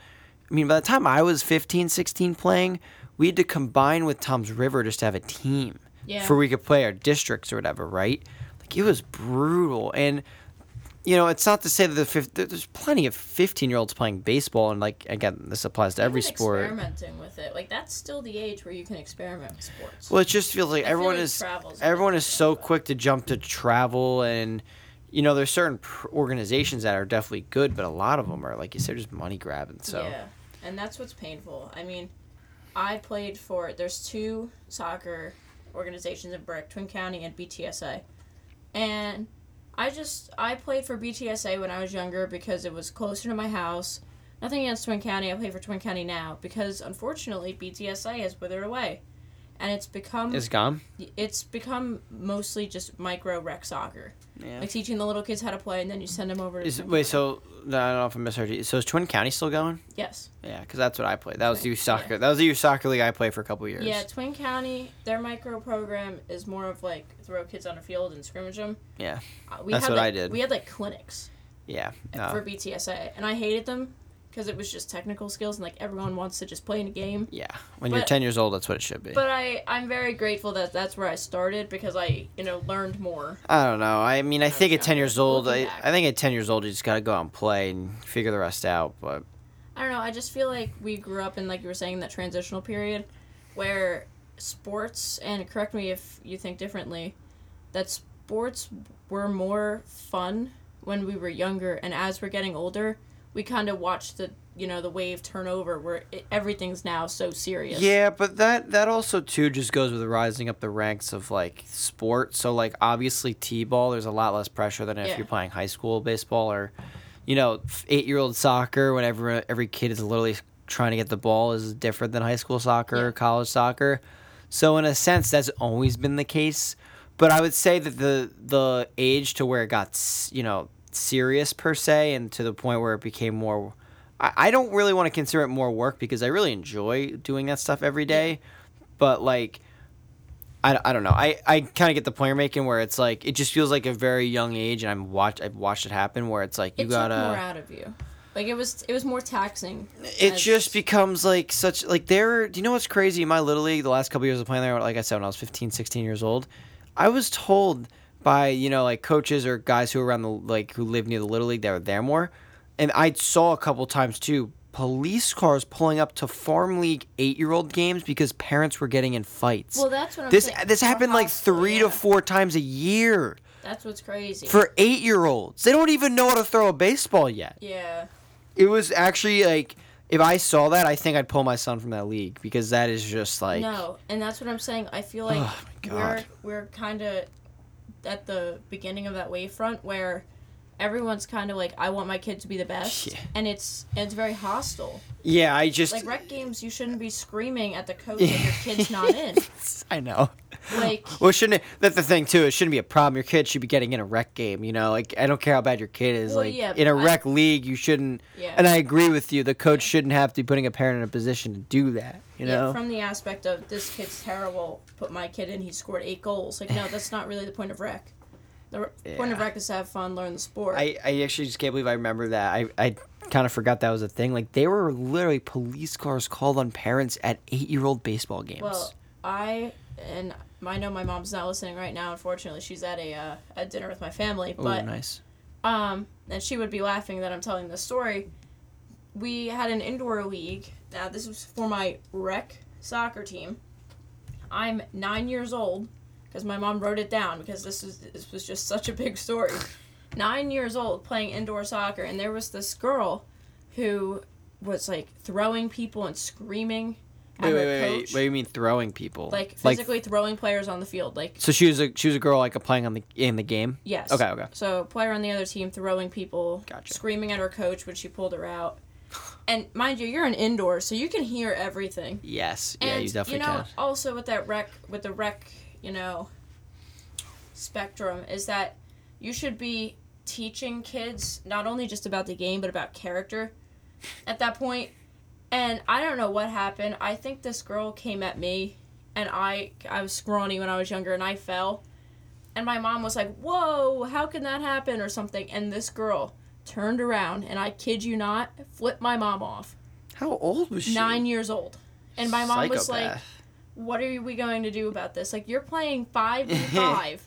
I mean by the time i was 15 16 playing we had to combine with Toms River just to have a team Yeah. for we could play our districts or whatever, right? Like it was brutal, and you know, it's not to say that the fif- there- there's plenty of 15 year olds playing baseball, and like again, this applies to every sport. Experimenting with it, like that's still the age where you can experiment with sports. Well, it just feels like I feel everyone like is everyone is so quick to jump to travel, and you know, there's certain organizations that are definitely good, but a lot of them are like you said, just money grabbing. So Yeah, and that's what's painful. I mean, I played for. There's two soccer organizations in Brick, Twin County and BTSA, and I just I played for BTSA when I was younger because it was closer to my house. Nothing against Twin County. I play for Twin County now because unfortunately BTSA has withered away, and it's become it's gone. it's become mostly just micro rec soccer, Yeah. like teaching the little kids how to play, and then you send them over to. Is, wait, so I don't know if I misheard you. So is Twin County still going? yes. Yeah, because that's what I played. That was the Yeah. youth soccer. That was the youth soccer league I played for a couple years. Yeah, Twin County, their micro program is more of like throw kids on a field and scrimmage them. Yeah. Uh, we That's had what I like, did. We had like clinics Yeah. No. for BTSA, and I hated them because it was just technical skills and like everyone wants to just play in a game. yeah. When you're 10 years old, that's what it should be. But I, I'm very grateful that that's where I started because I, you know, learned more. I don't know. I mean, I think at 10 years old, I, back. I think at 10 years old, you just got to go out and play and figure the rest out. But I don't know. I just feel like we grew up in like you were saying that transitional period, where sports and correct me if you think differently, that sports were more fun when we were younger, and as we're getting older, we kind of watch the you know the wave turn over where it, everything's now so serious. Yeah, but that that also too just goes with rising up the ranks of like sport. So like obviously t-ball, there's a lot less pressure than if Yeah. you're playing high school baseball or, you know, eight year old soccer. When every every kid is literally trying to get the ball is different than high school soccer Yeah. or college soccer. So in a sense, that's always been the case. But I would say that the the age to where it got you know serious per se, and to the point where it became more. I, I don't really want to consider it more work because I really enjoy doing that stuff every day. But like, I, I don't know. I, I kind of get the point you're making where it's like it just feels like a very young age, and I'm watch I've watched it happen where it's like you it gotta. took more out of you. Like it was, it was more taxing. it as- just becomes like such like there do you know what's crazy in my little league the last couple years of playing there like i said when i was 15 16 years old i was told by you know like coaches or guys who were around the like who lived near the little league that were there more and i saw a couple times too police cars pulling up to farm league eight year old games because parents were getting in fights Well, that's what I'm this saying. this happened like three yeah. to four times a year That's what's crazy. for eight year olds they don't even know how to throw a baseball yet yeah. it was actually like if I saw that, I think I'd pull my son from that league because that is just like no, and that's what I'm saying. I feel like Oh, we're we're kind of at the beginning of that wave front where everyone's kind of like, I want my kid to be the best, Yeah. and it's it's very hostile. yeah. I just Like rec games, you shouldn't be screaming at the coach when your kid's not in. <laughs> I know. Like <laughs> Well, shouldn't it, that's the thing too. It shouldn't be a problem. Your kid should be getting in a rec game. You know, like I don't care how bad your kid is. Well, like yeah, in a but I- rec league, you shouldn't. yeah. And I agree with you. The coach shouldn't have to be putting a parent in a position to do that. You yeah, know. from the aspect of this kid's terrible, put my kid in, he scored eight goals. Like, no, that's not really the point of rec. The r- point of Yeah. to have fun, learn the sport. I, I actually just can't believe I remember that. I, I kind of forgot that was a thing. Like they were literally police cars called on parents at eight year old baseball games. Well, I and I know my mom's not listening right now. Unfortunately, she's at a uh, at dinner with my family. oh, But nice. um, and she would be laughing that I'm telling this story. We had an indoor league. Now this was for my rec soccer team. I'm nine years old because my mom wrote it down because this was this was just such a big story. Nine years old playing indoor soccer, and there was this girl who was like throwing people and screaming at Wait, her wait, wait, coach wait. What do you mean throwing people? like physically throwing players on the field. Like so she was a she was a girl like playing on the in the game. yes. Okay, okay. So player on the other team throwing people, Gotcha. screaming at her coach when she pulled her out. And mind you, you're an indoor, so you can hear everything. Yes. Yeah, you definitely you know, can. also with that rec, with the rec, you know, spectrum is that you should be teaching kids not only just about the game but about character at that point. And I don't know what happened. I think this girl came at me, and I I was scrawny when I was younger, and I fell. And my mom was like, "Whoa, how can that happen?" or something. And this girl turned around, and I kid you not, flipped my mom off. How old was she? Nine years old. And my mom was like, Psychopath. "What are we going to do about this? Like, you're playing five v <laughs> five.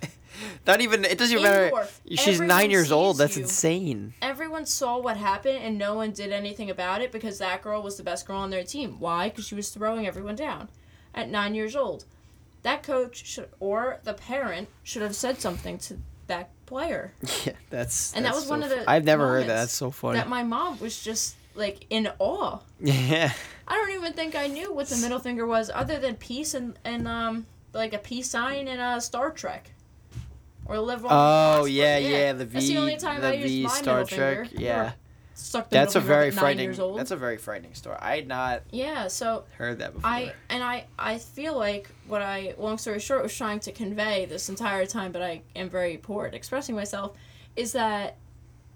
Not even. It doesn't even matter. She's Everyone nine years old. That's you. insane. Everyone saw what happened, and no one did anything about it because that girl was the best girl on their team. Why? Because she was throwing everyone down at nine years old. That coach should, or the parent should have said something to that player. <laughs> Yeah, that's. And that was so one of the I've never heard that. That's so funny. That my mom was just like in awe. <laughs> yeah. I don't even think I knew what the middle finger was, other than peace and and um like a peace sign in uh, Star Trek. Or live on. Oh prosper. yeah, yeah, the V, That's the only time the I used V my Star middle Trek. finger. Yeah, that's a very nine frightening. years old. That's a very frightening story. I had not yeah, so heard that before. I and I I feel like what I long story short was trying to convey this entire time, but I am very poor at expressing myself, is that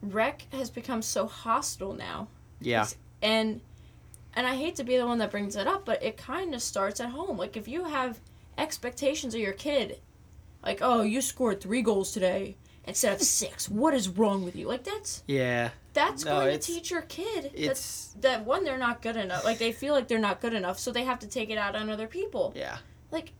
rec has become so hostile now. yeah, and and I hate to be the one that brings it up, but it kind of starts at home. Like if you have expectations of your kid, like oh you scored three goals today instead of <laughs> six, what is wrong with you? Like that's yeah. that's No, going to teach your kid that that one they're not good enough. Like they feel like they're not good enough, so they have to take it out on other people. yeah. Like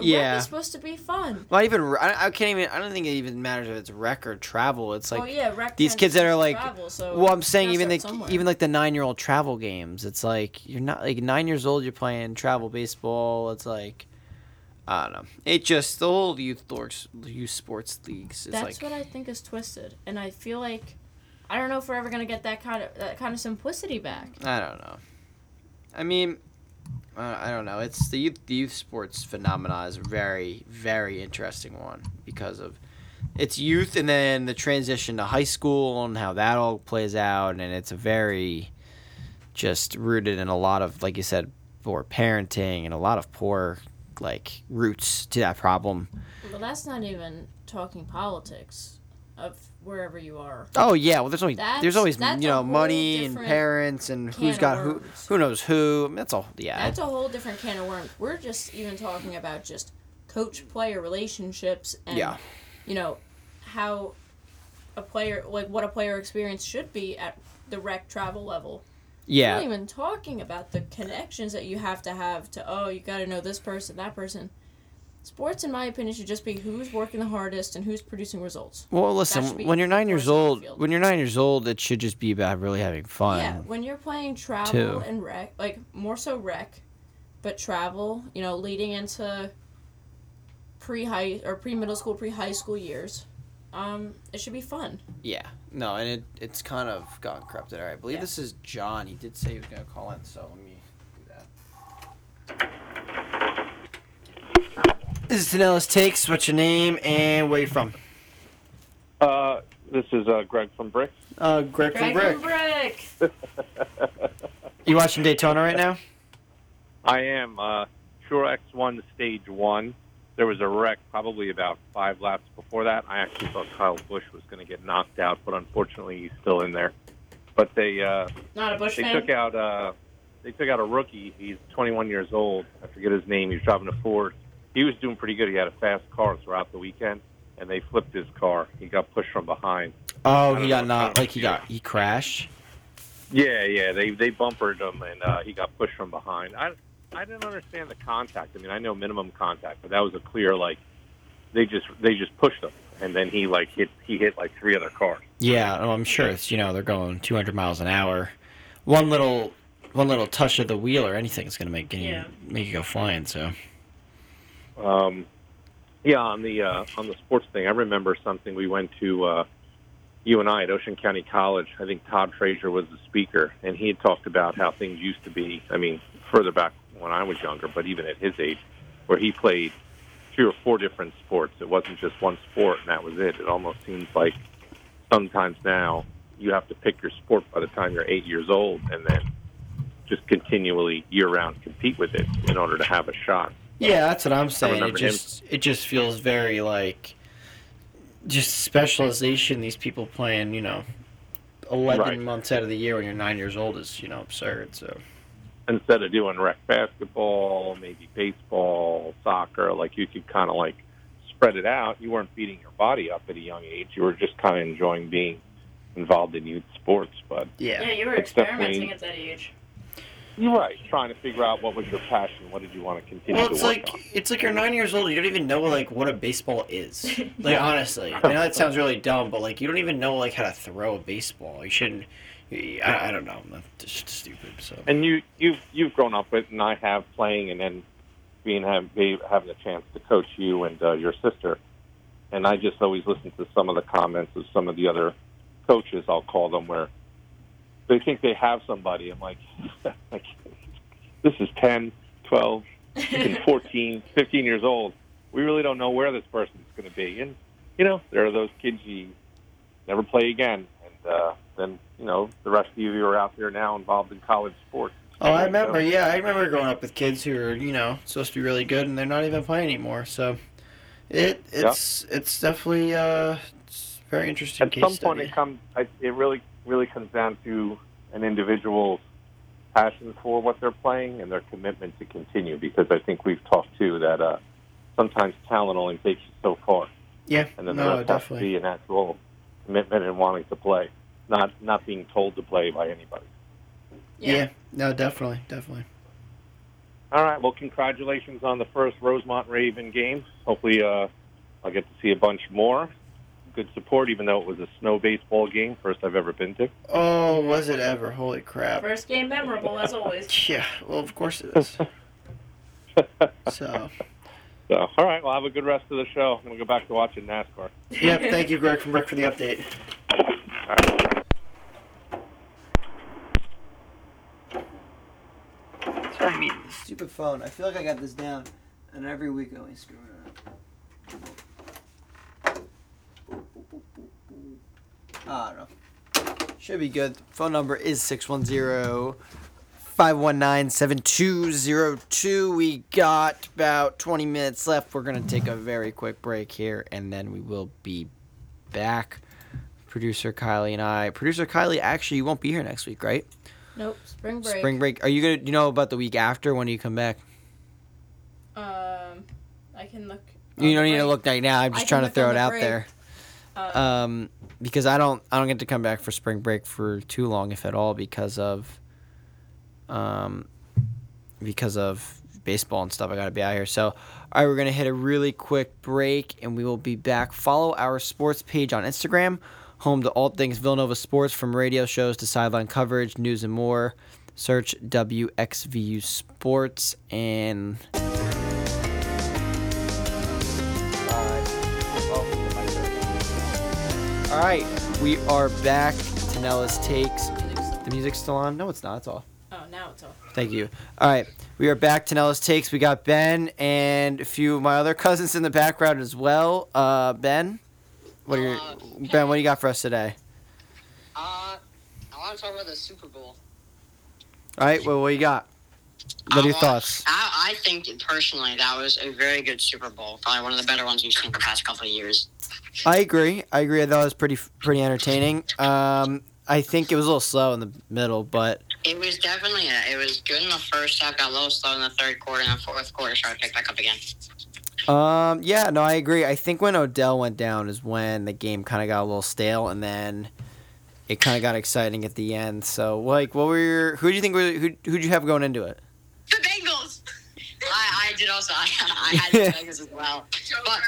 Yeah. rec is supposed to be fun. Not even. I, I can't even. I don't think it even matters if it's rec or travel. It's like oh yeah, rec these kids that are like. travel, so well, I'm saying even like somewhere. even like the nine year old travel games. It's like you're not like nine years old. You're playing travel baseball. It's like. I don't know. It just the whole youth dorks, youth sports leagues. Is That's like what I think is twisted, and I feel like I don't know if we're ever gonna get that kind of that kind of simplicity back. I don't know. I mean, I don't know. It's the youth, the youth sports phenomena is a very, very interesting one because of its youth and then the transition to high school and how that all plays out. And it's a very just rooted in a lot of, like you said, poor parenting and a lot of poor, like, roots to that problem. Well, that's not even talking politics of wherever you are. Oh yeah, well there's always That's- there's always you know money and parents and who's got who who knows who. That's all. Yeah, That's a whole different can of worms. We're just even talking about just coach player relationships and Yeah. you know how a player like what a player experience should be at the rec travel level. yeah. Not even talking about the connections that you have to have to oh you got to know this person that person. Sports, in my opinion, should just be who's working the hardest and who's producing results. Well, listen. When you're nine years forced on the old, field. when you're nine years old, it should just be about really having fun. Yeah, when you're playing travel Too. and rec, like more so rec, but travel, you know, leading into pre high or pre middle school, pre high school years, um, it should be fun. Yeah. No, and it it's kind of gone corrupted. All right, I believe Yeah. this is John. He did say he was gonna call in, so let me do that. This is Tanella's Takes. What's your name and where you from? Uh, this is uh, Greg from Brick. Uh, Greg from Brick. From Brick. <laughs> You watching Daytona right now? I am. Uh, Truex won stage one. There was a wreck probably about five laps before that. I actually thought Kyle Busch was going to get knocked out, but unfortunately he's still in there. But they uh, Not a Busch they fan. took out uh, they took out a rookie. He's 21 years old. I forget his name. He's driving a Ford. He was doing pretty good. He had a fast car throughout the weekend, and they flipped his car. He got pushed from behind. Oh, he got know. Not like he got he crashed. Yeah, yeah, they they bumpered him and uh, he got pushed from behind. I I didn't understand the contact. I mean, I know minimum contact, but that was a clear like they just they just pushed him and then he like hit he hit like three other cars. Yeah, oh, I'm sure it's you know they're going 200 miles an hour. One little one little touch of the wheel or anything is gonna make you Yeah. make you go flying. So Um, yeah, on the uh, on the sports thing, I remember something. We went to uh, you and I at Ocean County College. I think Todd Frazier was the speaker, and he had talked about how things used to be. I mean, further back when I was younger, but even at his age, where he played three or four different sports. It wasn't just one sport, and that was it. It almost seems like sometimes now you have to pick your sport by the time you're eight years old, and then just continually year round compete with it in order to have a shot. Yeah, that's what I'm saying. It remember him. just it just feels very like just specialization. These people playing you know 11 Right. months out of the year when you're nine years old is you know absurd. So instead of doing rec basketball, maybe baseball, soccer, like you could kind of like spread it out. You weren't beating your body up at a young age. You were just kind of enjoying being involved in youth sports. But yeah, Yeah, you were experimenting at that age. You're right. Trying to figure out what was your passion. What did you want to continue Well, to it's work like on? it's like you're nine years old. You don't even know like what a baseball is. <laughs> Like honestly, I know that sounds really dumb, but like you don't even know like how to throw a baseball. You shouldn't. I, I don't know. I'm just stupid. So. And you you've you've grown up with, and I have playing, and then being have, be, having a chance to coach you and uh, your sister. And I just always listen to some of the comments of some of the other coaches. I'll call them where they think they have somebody. I'm like, <laughs> like this is 10, 12, <laughs> 14, 15 years old. We really don't know where this person's going to be. And, you know, there are those kids you never play again. And uh, then, you know, the rest of you are out there now involved in college sports. Oh, I remember. Yeah, I remember growing up with kids who are you know supposed to be really good, and they're not even playing anymore. So, it it's it's definitely uh, it's very interesting. At case some study. point, it comes. It really, really comes down to an individual's passion for what they're playing and their commitment to continue. Because I think we've talked too that uh, sometimes talent only takes you so far, Yeah, and then the no, rest has to be an actual commitment and wanting to play, not not being told to play by anybody. Yeah. no, definitely, definitely. All right. Well, congratulations on the first Rosemont Raven game. Hopefully, uh, I'll get to see a bunch more. Good support, even though it was a snow baseball game, first I've ever been to. Oh, was it ever? Holy crap! First game memorable as always. <laughs> Yeah, well, of course it is. <laughs> So, So, all right. Well, have a good rest of the show. I'm gonna go back to watching NASCAR. yep. Thank you, Greg from Brick, for the update. All right. Sorry, I mean, stupid phone. I feel like I got this down, and every week I only screw it up. I don't know. Should be good. Phone number is 610 519 7202. We got about 20 minutes left. We're going to take a very quick break here, and then we will be back. Producer Kylie and I. Producer Kylie, actually, you won't be here next week, right? Nope. Spring break. Spring break. Are you gonna? You know about the week after? When do you come back? Um, I can look. You don't need to look right now. I'm just can trying to throw it out break. there. Uh, Um, because I don't, I don't get to come back for spring break for too long, if at all, because of, um, because of baseball and stuff. I got to be out here. So, all right, we're gonna hit a really quick break, and we will be back. Follow our sports page on Instagram, home to all things Villanova sports, from radio shows to sideline coverage, news, and more. Search WXVU Sports and. All right, we are back. Tanella's takes. The music's still on? No, it's not. It's off. oh, now it's off. Thank you. All right, we are back. Tanella's takes. We got Ben and a few of my other cousins in the background as well. Uh, Ben, what are your Uh, Ben? What do you got for us today? Uh, I want to talk about the Super Bowl. All right, well, what you got? What are your Uh, thoughts? I, I think personally that was a very good Super Bowl. Probably one of the better ones we've seen the past couple of years. I agree. I agree. I thought it was pretty pretty entertaining. Um, I think it was a little slow in the middle, but It was definitely a, it was good in the first half, got a little slow in the third quarter, and the fourth quarter started to pick back up again. Um, yeah, no, I agree. I think when Odell went down is when the game kind of got a little stale, and then it kind of got exciting at the end. So, like, what were your? Who do you think? Were, who who'd you have going into it? I, I did also. <laughs> I, I had the <laughs> Bengals as well. But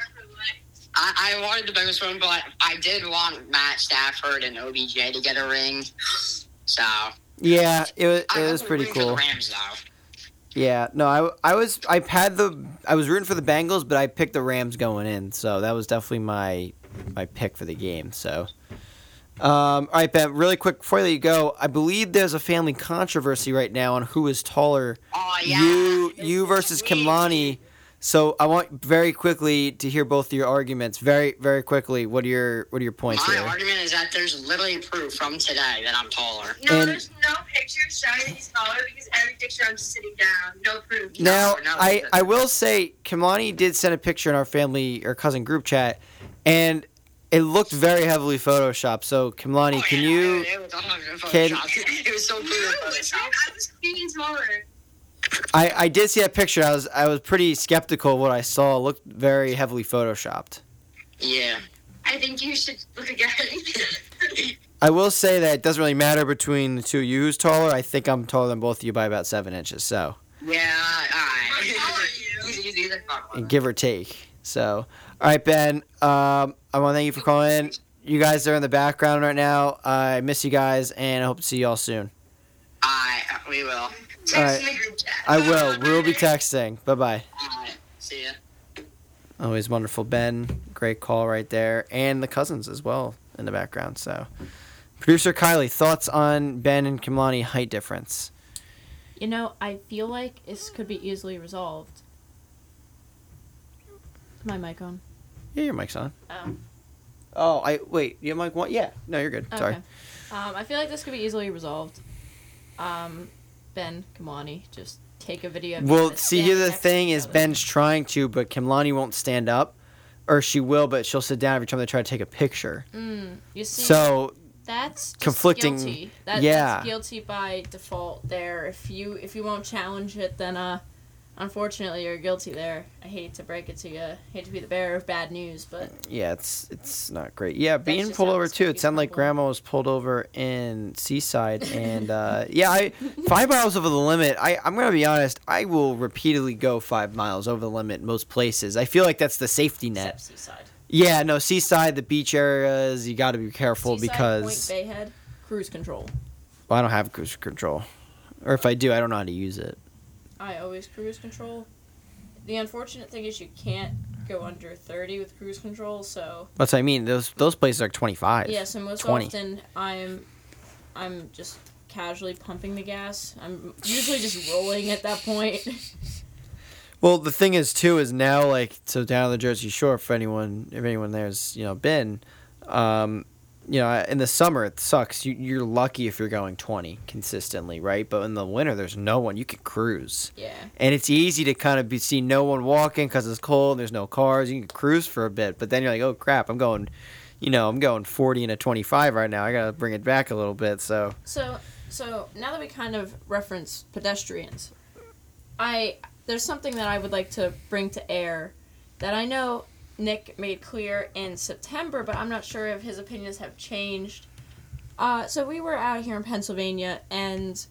I, I wanted the Bengals one, but I did want Matt Stafford and OBJ to get a ring. So Yeah, it was it was was pretty cool. the Rams though. Yeah, no, I, I was I had the I was rooting for the Bengals, but I picked the Rams going in, so that was definitely my my pick for the game. So, um, all right, Ben, really quick before I let you go, I believe there's a family controversy right now on who is taller, Oh yeah. you you versus Kimlani. So I want very quickly to hear both of your arguments. Very very quickly. What are your what are your points My here? argument is that there's literally proof from today that I'm taller. No, And- there's no picture showing that he's taller because every picture I'm just sitting down. No proof. Now, No, no, I. I will say, Kimani did send a picture in our family or cousin group chat, and it looked very heavily photoshopped. So, Kimani, Oh, can yeah, you? It, it was 100 can- <laughs> It was so No, I was being taller. I, I did see that picture. I was I was pretty skeptical of what I saw. It looked very heavily photoshopped. Yeah. I think you should look again. <laughs> I will say that it doesn't really matter between the two of you who's taller. I think I'm taller than both of you by about seven inches, so Yeah, alright. You? Easy, easy, easy. give or take. So, all right, Ben. Um, I want to thank you for calling in. You guys are in the background right now. I miss you guys, and I hope to see you all soon. Alright, we will. Text Alright. in group chat. I will. We will be texting. Bye bye. Alright, see ya. Always wonderful, Ben. Great call right there, and the cousins as well in the background. So, producer Kylie, thoughts on Ben and Kimlani height difference? You know, I feel like this could be easily resolved. Is my mic on? Yeah, your mic's on. Oh. Oh, I wait. Your mic one? Yeah. No, you're good. Sorry. Okay. Um, I feel like this could be easily resolved. Um, Ben Kamani, just take a video. of Well, see, here the thing is. Ben's trying to, but Kimlani won't stand up, or she will, but she'll sit down every time they try to take a picture. Mm, you see, So that's just conflicting- Guilty. That, yeah. that's guilty by default. There, if you if you won't challenge it, then uh, unfortunately you're guilty there. I hate to break it to you. I hate to be the bearer of bad news, but yeah, it's it's not great. Yeah, being pulled over too. It sounded like. Grandma was pulled over in Seaside, <laughs> and uh, yeah, I five miles over the limit. I I'm gonna be honest. I will repeatedly go five miles over the limit most places. I feel like that's the safety net. except Seaside. Yeah, no, Seaside, the beach areas, you got to be careful Seaside, because Point Bay Head, cruise control. well, I don't have cruise control, or if I do, I don't know how to use it. I always cruise control. The unfortunate thing is you can't go under 30 with cruise control, so That's what I mean. Those those places are 25. yeah, so most 20. often I'm I'm just casually pumping the gas. I'm usually just rolling at that point. <laughs> Well, the thing is too is now like so down on the Jersey Shore for anyone if anyone there's you know been, um, you know in the summer it sucks. You you're lucky if you're going 20 consistently, right? But in the winter there's no one. You can cruise, yeah. and it's easy to kind of be see no one walking because it's cold. and There's no cars. You can cruise for a bit, but then you're like, oh crap, I'm going, you know, I'm going 40 and a 25 right now. I gotta bring it back a little bit. So So so now that we kind of reference pedestrians, I there's something that I would like to bring to air that I know Nick made clear in September, but I'm not sure if his opinions have changed. Uh, so we were out here in Pennsylvania, and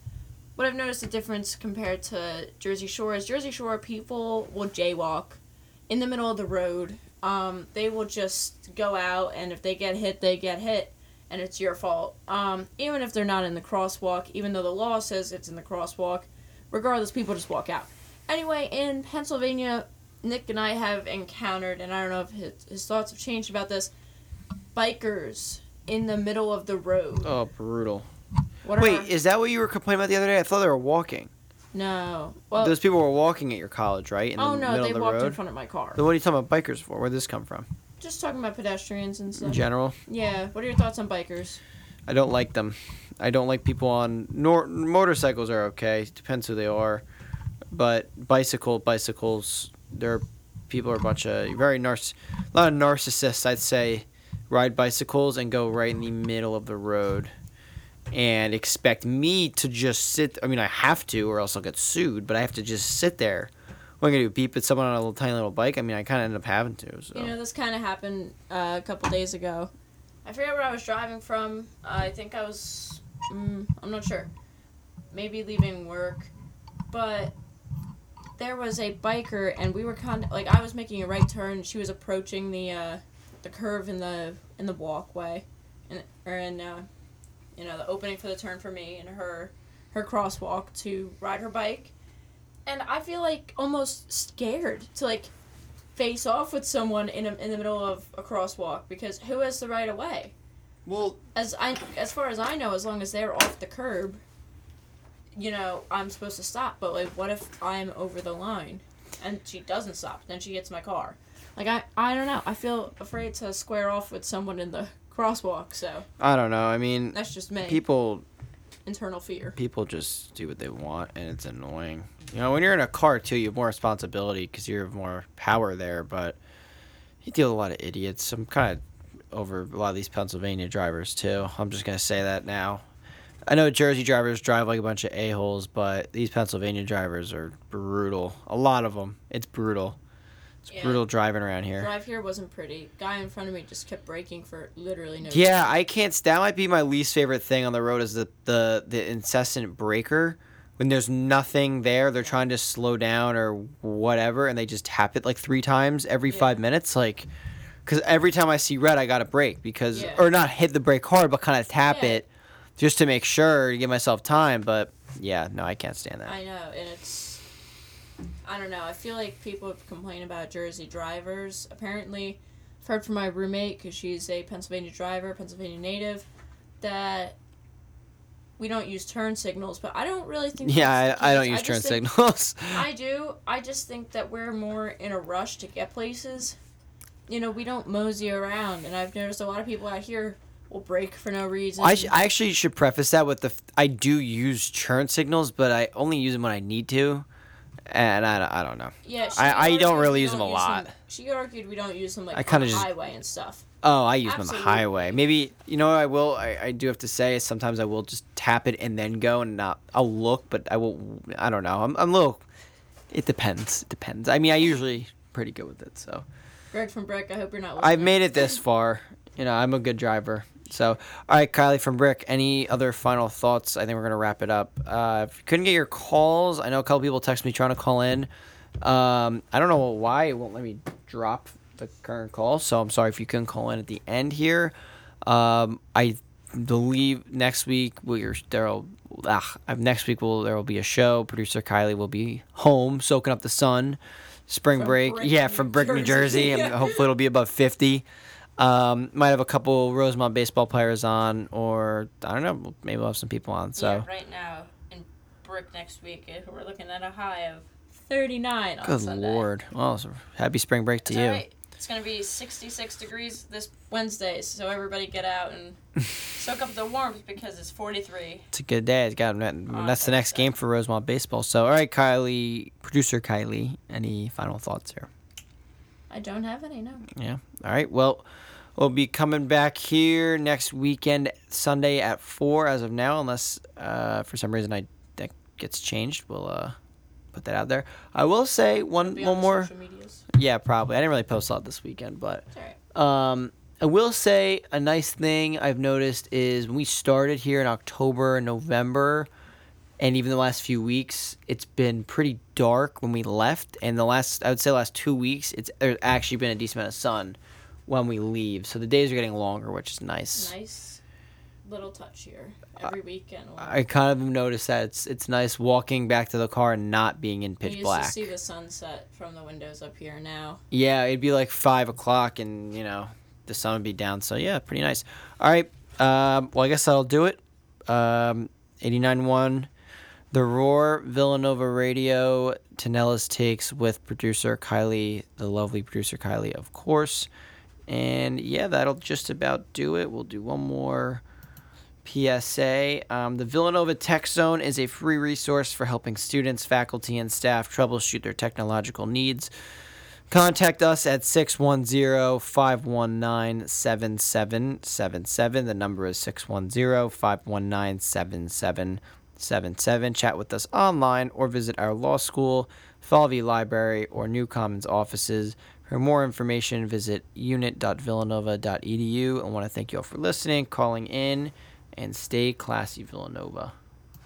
what I've noticed a difference compared to Jersey Shore is Jersey Shore people will jaywalk in the middle of the road. Um, they will just go out, and if they get hit, they get hit, and it's your fault. Um, even if they're not in the crosswalk, even though the law says it's in the crosswalk, regardless, people just walk out. Anyway, in Pennsylvania, Nick and I have encountered, and I don't know if his, his thoughts have changed about this, bikers in the middle of the road. oh brutal. What Wait, our- is that what you were complaining about the other day? I thought they were walking. no. Well, Those people were walking at your college, right? In oh the no, middle they of the walked in front of my car. So what are you talking about bikers for? Where'd this come from? Just talking about pedestrians and stuff. In general, Yeah. What are your thoughts on bikers? I don't like them. I don't like people on nor- motorcycles are okay. Depends who they are, but bicycle bicycles, they're people are a bunch of very narciss, a lot of narcissists. I'd say ride bicycles and go right in the middle of the road, and expect me to just sit. I mean, I have to, or else I'll get sued. But I have to just sit there. What am I gonna do? Beep at someone on a little tiny little bike? I mean, I kind of end up having to. So. You know, this kind of happened uh, a couple days ago. I forget where I was driving from. I think I was. Mm, I'm not sure. Maybe leaving work, but there was a biker, and we were kind of like I was making a right turn. She was approaching the uh, the curve in the in the walkway, and or in uh, you know the opening for the turn for me and her her crosswalk to ride her bike, and I feel like almost scared to like face off with someone in a, in the middle of a crosswalk because who has the right of way? well, As I as far as I know, as long as they're off the curb, you know, I'm supposed to stop. But like, what if I'm over the line and she doesn't stop? Then she hits my car. Like I I don't know. I feel afraid to square off with someone in the crosswalk. So I don't know. I mean, that's just me. people Internal fear. people just do what they want and it's annoying you know when you're in a car too you have more responsibility because you have more power there but you deal with a lot of idiots i'm kind of over a lot of these pennsylvania drivers too i'm just going to say that now i know jersey drivers drive like a bunch of a-holes but these pennsylvania drivers are brutal a lot of them it's brutal Yeah. brutal driving around here. Drive here wasn't pretty. Guy in front of me just kept braking for literally no. Reason. Yeah, I can't. That might be my least favorite thing on the road is the the the incessant breaker. When there's nothing there, they're trying to slow down or whatever, and they just tap it like three times every Yeah. five minutes. Like, because every time I see red, I got to brake because, Yeah. or not hit the brake hard, but kind of tap it just to make sure to give myself time. But yeah, no, I can't stand that. I know, and it's. I don't know. I feel like people complain about Jersey drivers. Apparently, I've heard from my roommate because she's a Pennsylvania driver, Pennsylvania native, that we don't use turn signals. But I don't really think. yeah, I, I don't use turn think- signals. <laughs> I do. I just think that we're more in a rush to get places. You know, we don't mosey around, and I've noticed a lot of people out here will brake for no reason. I, sh- I actually should preface that with the f- I do use turn signals, but I only use them when I need to, and I, don't- I don't know. yeah, she I- I don't really use them a lot. she argued we don't use them like I on the just- highway and stuff. Oh, I use them on the highway. Maybe you know I will. I, I do have to say sometimes I will just tap it and then go and not. I'll look, but I will. I don't know. I'm I'm a little. It depends. It depends. I mean, I usually pretty good with it. So Greg from Brick, I hope you're not. Listening. I've made it this <laughs> far. You know, I'm a good driver. So, all right, Kylie from Brick. Any other final thoughts? I think we're gonna wrap it up. Uh, if you couldn't get your calls, I know a couple people text me trying to call in. Um, I don't know why it won't let me drop the current call. So I'm sorry if you couldn't call in at the end here. Um, I believe next week we're there'll ah, next week will there will be a show. Producer Kylie will be home soaking up the sun. Spring From break, Brick, yeah, from Brick, New Jersey. Jersey. and <laughs> hopefully it'll be above fifty. Um, might have a couple Rosemont baseball players on, or I don't know, maybe we'll have some people on. So Yeah, right now in Brick next week, eh, we're looking at a high of 39 on good lord, well, so happy spring break to you. alright. It's gonna be 66 degrees this Wednesday, so everybody get out and <laughs> soak up the warmth because it's 43. It's a good day. It's got that's the next game for Rosemont baseball. So all right, Kylie, producer Kylie, any final thoughts here? I don't have any, no. Yeah. All right. Well, we'll be coming back here next weekend, Sunday at four. As of now, unless uh, for some reason I that gets changed, we'll uh, put that out there. I will say one one on more. Yeah, probably. I didn't really post a lot this weekend, but It's alright. um, I will say a nice thing I've noticed is when we started here in October and November, and even the last few weeks, it's been pretty dark when we left. And the last, I would say, last two weeks, it's there's actually been a decent amount of sun when we leave. So the days are getting longer, which is nice. Nice little touch here. Every weekend. I kind of noticed that it's it's nice walking back to the car and not being in pitch used black. to see the sunset from the windows up here now. Yeah, it'd be like five o'clock, and you know the sun would be down. So yeah, pretty nice. All right. Um, well, I guess that'll do it. Um, 89.1, The Roar, Villanova Radio, Tanella's Takes with producer Kylie, the lovely producer Kylie, of course. And yeah, that'll just about do it. We'll do one more PSA. Um, the Villanova Tech Zone is a free resource for helping students, faculty, and staff troubleshoot their technological needs. Contact us at 610 519 7777. The number is 610 519 7777. Chat with us online or visit our law school, Falvey Library, or New Commons offices. For more information, visit unit.villanova.edu. I want to thank you all for listening, calling in, and stay classy, Villanova.